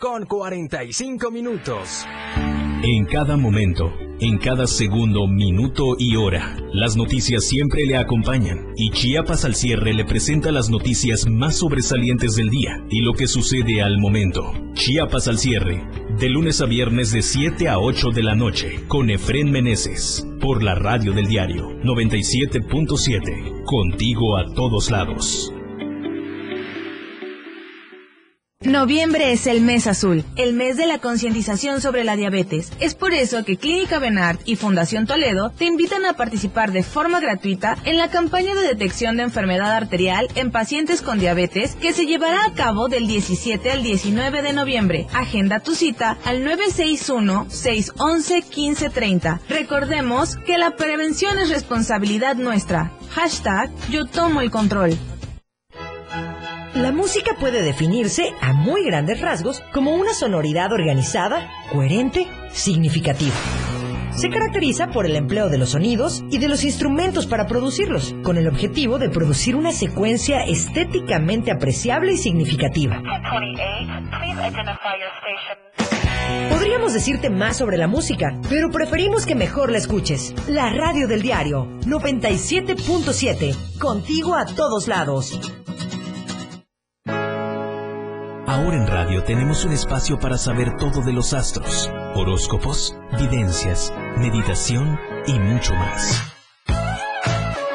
Con 45 minutos. En cada momento, en cada segundo, minuto y hora, las noticias siempre le acompañan y Chiapas al cierre le presenta las noticias más sobresalientes del día y lo que sucede al momento. Chiapas al cierre, de lunes a viernes de 7 a 8 de la noche, con Efren Meneses, por la radio del diario 97.7, contigo a todos lados. Noviembre es el mes azul, el mes de la concientización sobre la diabetes. Es por eso que Clínica Benart y Fundación Toledo te invitan a participar de forma gratuita en la campaña de detección de enfermedad arterial en pacientes con diabetes que se llevará a cabo del 17 al 19 de noviembre. Agenda tu cita al 961-611-1530. Recordemos que la prevención es responsabilidad nuestra. Hashtag yo tomo el control. La música puede definirse a muy grandes rasgos como una sonoridad organizada, coherente, significativa. Se caracteriza por el empleo de los sonidos y de los instrumentos para producirlos, con el objetivo de producir una secuencia estéticamente apreciable y significativa. Podríamos decirte más sobre la música, pero preferimos que mejor la escuches. La radio del diario 97.7, contigo a todos lados. Ahora en radio tenemos un espacio para saber todo de los astros, horóscopos, videncias, meditación y mucho más.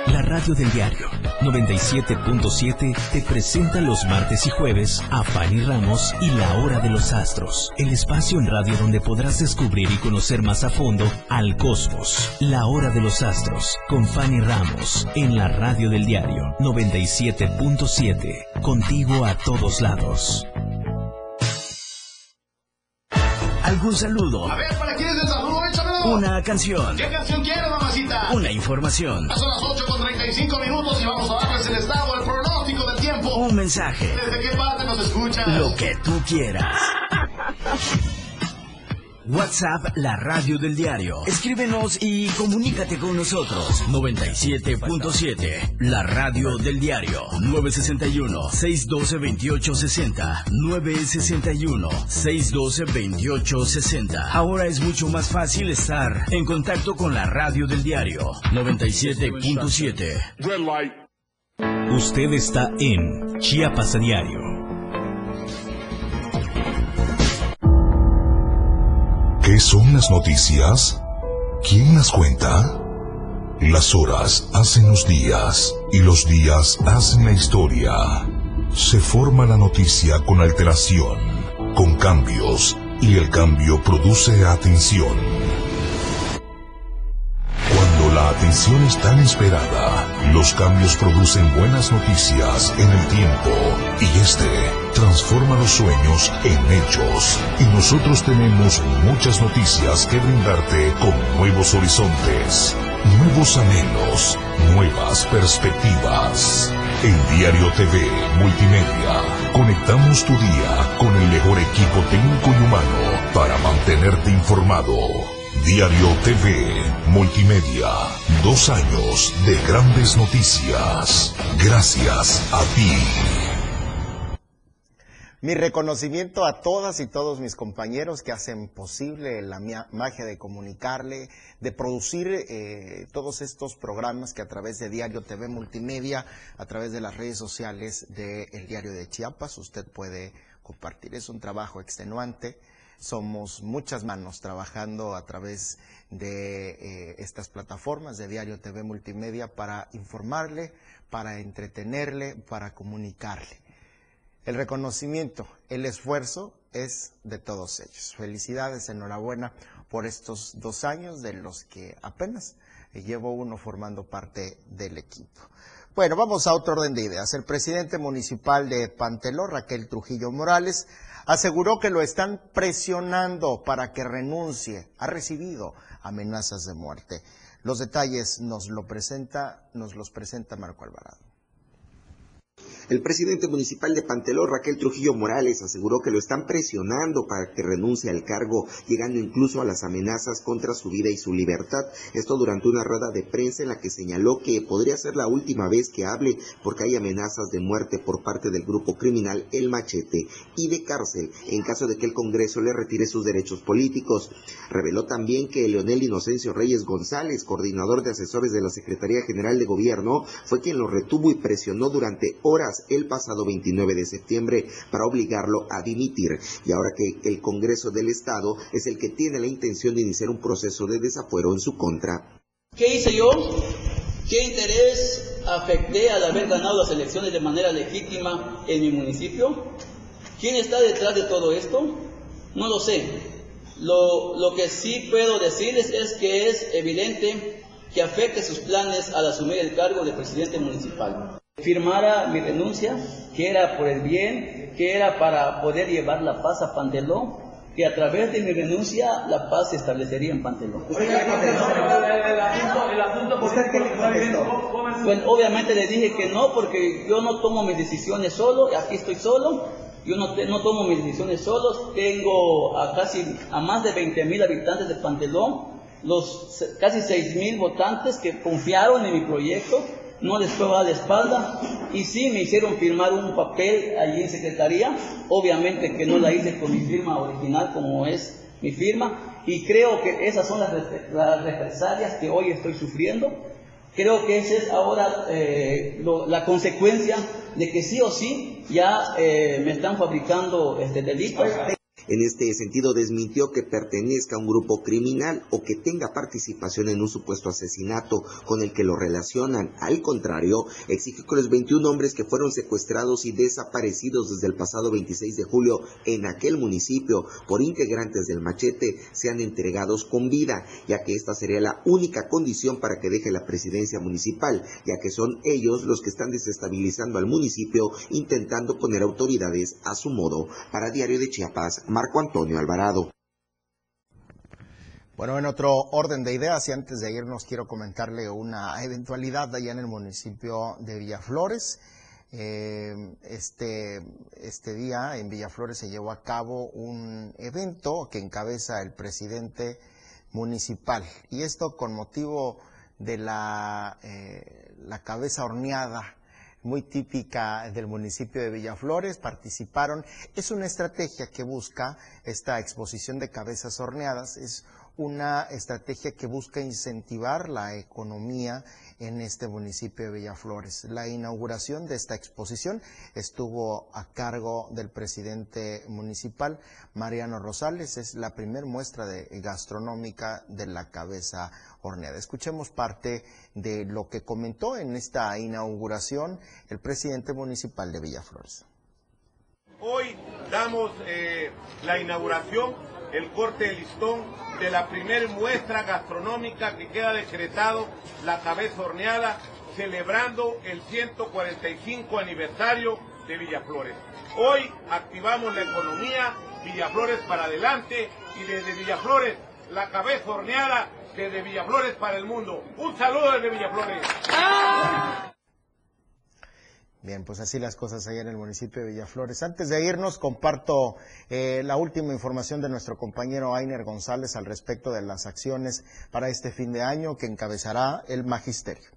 La radio del diario 97.7 te presenta los martes y jueves a Fanny Ramos y La Hora de los Astros, el espacio en radio donde podrás descubrir y conocer más a fondo al cosmos. La Hora de los Astros con Fanny Ramos en la radio del diario 97.7, contigo a todos lados. ¿Algún saludo? A ver, ¿para quién es el saludo? Échamelo. Una canción. ¿Qué canción quieres, mamacita? Una información. Son las 8 con 35 minutos y vamos a darles el estado, el pronóstico del tiempo. Un mensaje. ¿Desde qué parte nos escuchas? Lo que tú quieras. WhatsApp, la radio del diario. Escríbenos y comunícate con nosotros. 97.7, la radio del diario. 961-612-2860. 961-612-2860. Ahora es mucho más fácil estar en contacto con la radio del diario. 97.7. Usted está en Chiapas a diario. ¿Qué son las noticias? ¿Quién las cuenta? Las horas hacen los días y los días hacen la historia. Se forma la noticia con alteración, con cambios, y el cambio produce atención. Atención es tan esperada, los cambios producen buenas noticias en el tiempo y este transforma los sueños en hechos. Y nosotros tenemos muchas noticias que brindarte con nuevos horizontes, nuevos anhelos, nuevas perspectivas. En Diario TV Multimedia, conectamos tu día con el mejor equipo técnico y humano para mantenerte informado. Diario TV Multimedia. Dos años de grandes noticias. Gracias a ti. Mi reconocimiento a todas y todos mis compañeros que hacen posible la magia de comunicarle, de producir eh, todos estos programas que a través de Diario TV Multimedia, a través de las redes sociales del Diario de Chiapas, usted puede compartir. Es un trabajo extenuante, somos muchas manos trabajando a través de eh, estas plataformas de Diario TV Multimedia para informarle, para entretenerle, para comunicarle. El reconocimiento, el esfuerzo es de todos ellos. Felicidades, enhorabuena por estos dos años de los que apenas llevo uno formando parte del equipo. Bueno, vamos a otro orden de ideas. El presidente municipal de Panteló, Raquel Trujillo Morales, aseguró que lo están presionando para que renuncie. Ha recibido amenazas de muerte. Los detalles nos lo presenta, nos los presenta Marco Alvarado. El presidente municipal de Panteló, Raquel Trujillo Morales, aseguró que lo están presionando para que renuncie al cargo, llegando incluso a las amenazas contra su vida y su libertad. Esto durante una rueda de prensa en la que señaló que podría ser la última vez que hable porque hay amenazas de muerte por parte del grupo criminal El Machete y de cárcel en caso de que el Congreso le retire sus derechos políticos. Reveló también que Leonel Inocencio Reyes González, coordinador de asesores de la Secretaría General de Gobierno, fue quien lo retuvo y presionó durante horas el pasado 29 de septiembre para obligarlo a dimitir y ahora que el Congreso del Estado es el que tiene la intención de iniciar un proceso de desafuero en su contra. ¿Qué hice yo? ¿Qué interés afecté al haber ganado las elecciones de manera legítima en mi municipio? ¿Quién está detrás de todo esto? No lo sé. Lo, lo que sí puedo decirles es que es evidente que afecte sus planes al asumir el cargo de presidente municipal firmara mi renuncia, que era por el bien, que era para poder llevar la paz a Panteló, que a través de mi renuncia la paz se establecería en Panteló. Pues obviamente le dije que no, porque yo no tomo mis decisiones solo, aquí estoy solo, yo no, no tomo mis decisiones solo, tengo a casi a más de 20 mil habitantes de Pantelón, los casi 6 mil votantes que confiaron en mi proyecto, no les fue a la espalda y sí me hicieron firmar un papel allí en secretaría, obviamente que no la hice con mi firma original como es mi firma y creo que esas son las, represalias que hoy estoy sufriendo. Creo que esa es ahora eh, la consecuencia de que sí o sí ya eh, me están fabricando este delitos. En este sentido, desmintió que pertenezca a un grupo criminal o que tenga participación en un supuesto asesinato con el que lo relacionan. Al contrario, exige que los 21 hombres que fueron secuestrados y desaparecidos desde el pasado 26 de julio en aquel municipio por integrantes del machete sean entregados con vida, ya que esta sería la única condición para que deje la presidencia municipal, ya que son ellos los que están desestabilizando al municipio intentando poner autoridades a su modo. Para Diario de Chiapas, Marco Antonio Alvarado. Bueno, en otro orden de ideas, y antes de irnos quiero comentarle una eventualidad allá en el municipio de Villaflores. Eh, este, este día en Villaflores se llevó a cabo un evento que encabeza el presidente municipal. Y esto con motivo de la, eh, la cabeza horneada muy típica del municipio de Villaflores, participaron. Es una estrategia que busca esta exposición de cabezas horneadas, es una estrategia que busca incentivar la economía en este municipio de Villaflores. La inauguración de esta exposición estuvo a cargo del presidente municipal, Mariano Rosales. Es la primera muestra de, gastronómica de la cabeza horneada. Escuchemos parte de lo que comentó en esta inauguración el presidente municipal de Villaflores. Hoy damos eh, la inauguración, el corte de listón de la primer muestra gastronómica que queda decretado la cabeza horneada, celebrando el 145 aniversario de Villaflores. Hoy activamos la economía, Villaflores para adelante y desde Villaflores la cabeza horneada desde Villaflores para el mundo. Un saludo desde Villaflores. Bien, pues así las cosas allá en el municipio de Villaflores. Antes de irnos, comparto eh, la última información de nuestro compañero Ainer González al respecto de las acciones para este fin de año que encabezará el magisterio.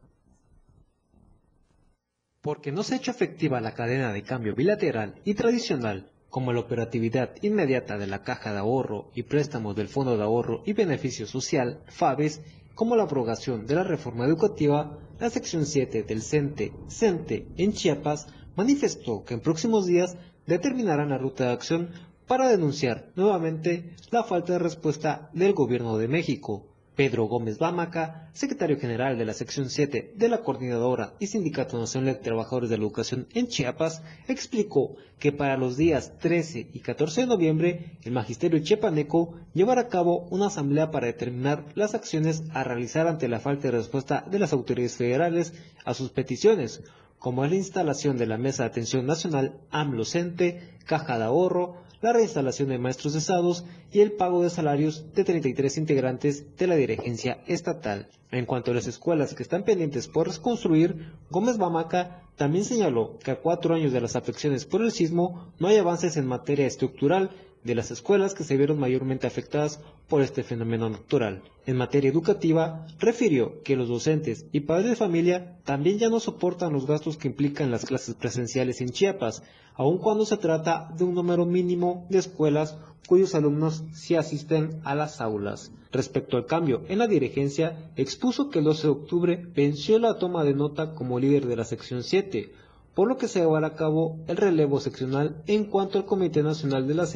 Porque no se ha hecho efectiva la cadena de cambio bilateral y tradicional, como la operatividad inmediata de la Caja de Ahorro y Préstamos del Fondo de Ahorro y Beneficio Social, FABES, como la abrogación de la reforma educativa, la sección 7 del CENTE, CENTE en Chiapas, manifestó que en próximos días determinarán la ruta de acción para denunciar nuevamente la falta de respuesta del gobierno de México. Pedro Gómez Bámaca, secretario general de la sección 7 de la Coordinadora y Sindicato Nacional de Trabajadores de la Educación en Chiapas, explicó que para los días 13 y 14 de noviembre, el Magisterio Chiapaneco llevará a cabo una asamblea para determinar las acciones a realizar ante la falta de respuesta de las autoridades federales a sus peticiones, como la instalación de la Mesa de Atención Nacional AMLOCENTE, Caja de Ahorro, la reinstalación de maestros cesados y el pago de salarios de 33 integrantes de la dirigencia estatal. En cuanto a las escuelas que están pendientes por reconstruir, Gómez Bamaca también señaló que a cuatro años de las afecciones por el sismo no hay avances en materia estructural de las escuelas que se vieron mayormente afectadas por este fenómeno natural. En materia educativa, refirió que los docentes y padres de familia también ya no soportan los gastos que implican las clases presenciales en Chiapas, aun cuando se trata de un número mínimo de escuelas cuyos alumnos sí asisten a las aulas. Respecto al cambio en la dirigencia, expuso que el 12 de octubre venció la toma de nota como líder de la sección 7, por lo que se llevará a cabo el relevo seccional en cuanto el Comité Nacional de la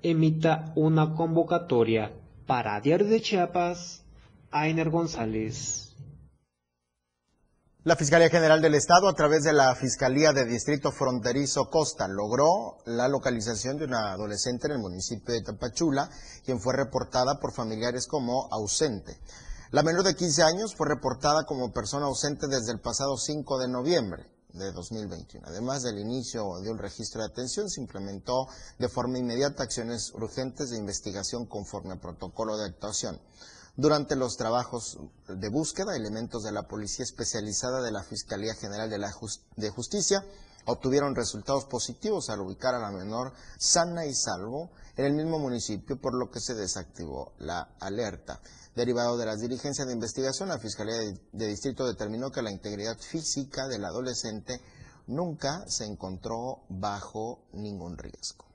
emita una convocatoria. Para Diario de Chiapas, Ainer González. La Fiscalía General del Estado, a través de la Fiscalía de Distrito Fronterizo Costa, logró la localización de una adolescente en el municipio de Tapachula, quien fue reportada por familiares como ausente. La menor de 15 años fue reportada como persona ausente desde el pasado 5 de noviembre de 2021. Además del inicio de un registro de atención, se implementó de forma inmediata acciones urgentes de investigación conforme a protocolo de actuación. Durante los trabajos de búsqueda, elementos de la Policía Especializada de la Fiscalía General de, la de Justicia obtuvieron resultados positivos al ubicar a la menor sana y salvo en el mismo municipio, por lo que se desactivó la alerta. Derivado de las diligencias de investigación, la Fiscalía de Distrito determinó que la integridad física del adolescente nunca se encontró bajo ningún riesgo.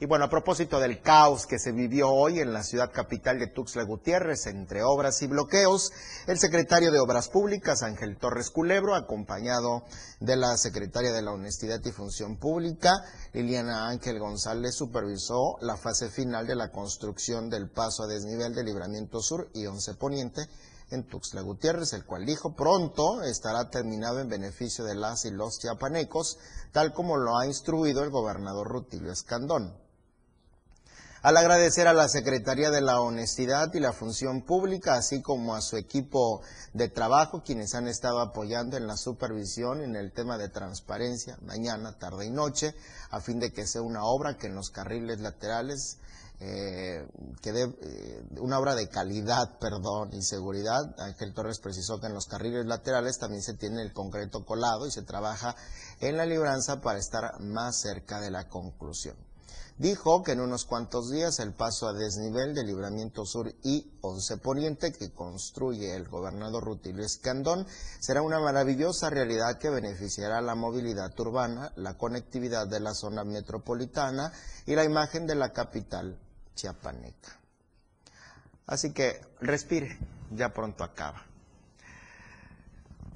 Y bueno, a propósito del caos que se vivió hoy en la ciudad capital de Tuxtla Gutiérrez entre obras y bloqueos, el secretario de Obras Públicas, Ángel Torres Culebro, acompañado de la secretaria de la Honestidad y Función Pública, Liliana Ángel González, supervisó la fase final de la construcción del paso a desnivel de Libramiento Sur y Once Poniente en Tuxtla Gutiérrez, el cual dijo pronto estará terminado en beneficio de las y los chiapanecos, tal como lo ha instruido el gobernador Rutilio Escandón. Al agradecer a la Secretaría de la Honestidad y la Función Pública, así como a su equipo de trabajo, quienes han estado apoyando en la supervisión en el tema de transparencia, mañana, tarde y noche, a fin de que sea una obra que en los carriles laterales eh, que dé eh, una obra de calidad, perdón, y seguridad. Ángel Torres precisó que en los carriles laterales también se tiene el concreto colado y se trabaja en la libranza para estar más cerca de la conclusión. Dijo que en unos cuantos días el paso a desnivel de Libramiento Sur y Once Poniente que construye el gobernador Rutilio Escandón será una maravillosa realidad que beneficiará la movilidad urbana, la conectividad de la zona metropolitana y la imagen de la capital chiapaneca. Así que respire, ya pronto acaba.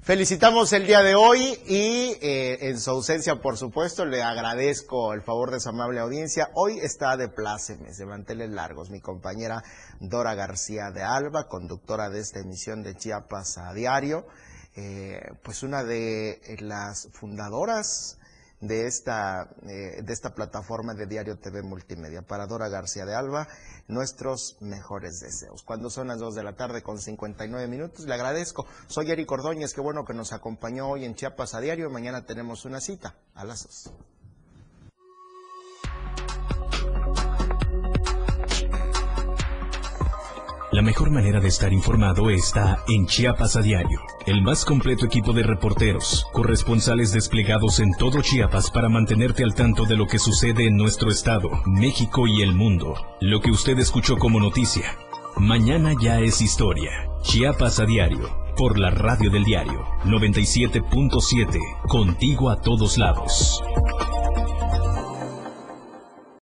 Felicitamos el día de hoy y eh, en su ausencia, por supuesto, le agradezco el favor de su amable audiencia. Hoy está de plácemes, de manteles largos, mi compañera Dora García de Alba, conductora de esta emisión de Chiapas a Diario, eh, pues una de las fundadoras de esta, eh, de esta plataforma de Diario TV Multimedia. Para Dora García de Alba, nuestros mejores deseos. Cuando son las 2 de la tarde con 59 minutos, le agradezco. Soy Eric Ordóñez, qué bueno que nos acompañó hoy en Chiapas a Diario. Mañana tenemos una cita a las 2. La mejor manera de estar informado está en Chiapas a diario. El más completo equipo de reporteros, corresponsales desplegados en todo Chiapas para mantenerte al tanto de lo que sucede en nuestro estado, México y el mundo. Lo que usted escuchó como noticia. Mañana ya es historia. Chiapas a diario. Por la radio del diario 97.7. Contigo a todos lados.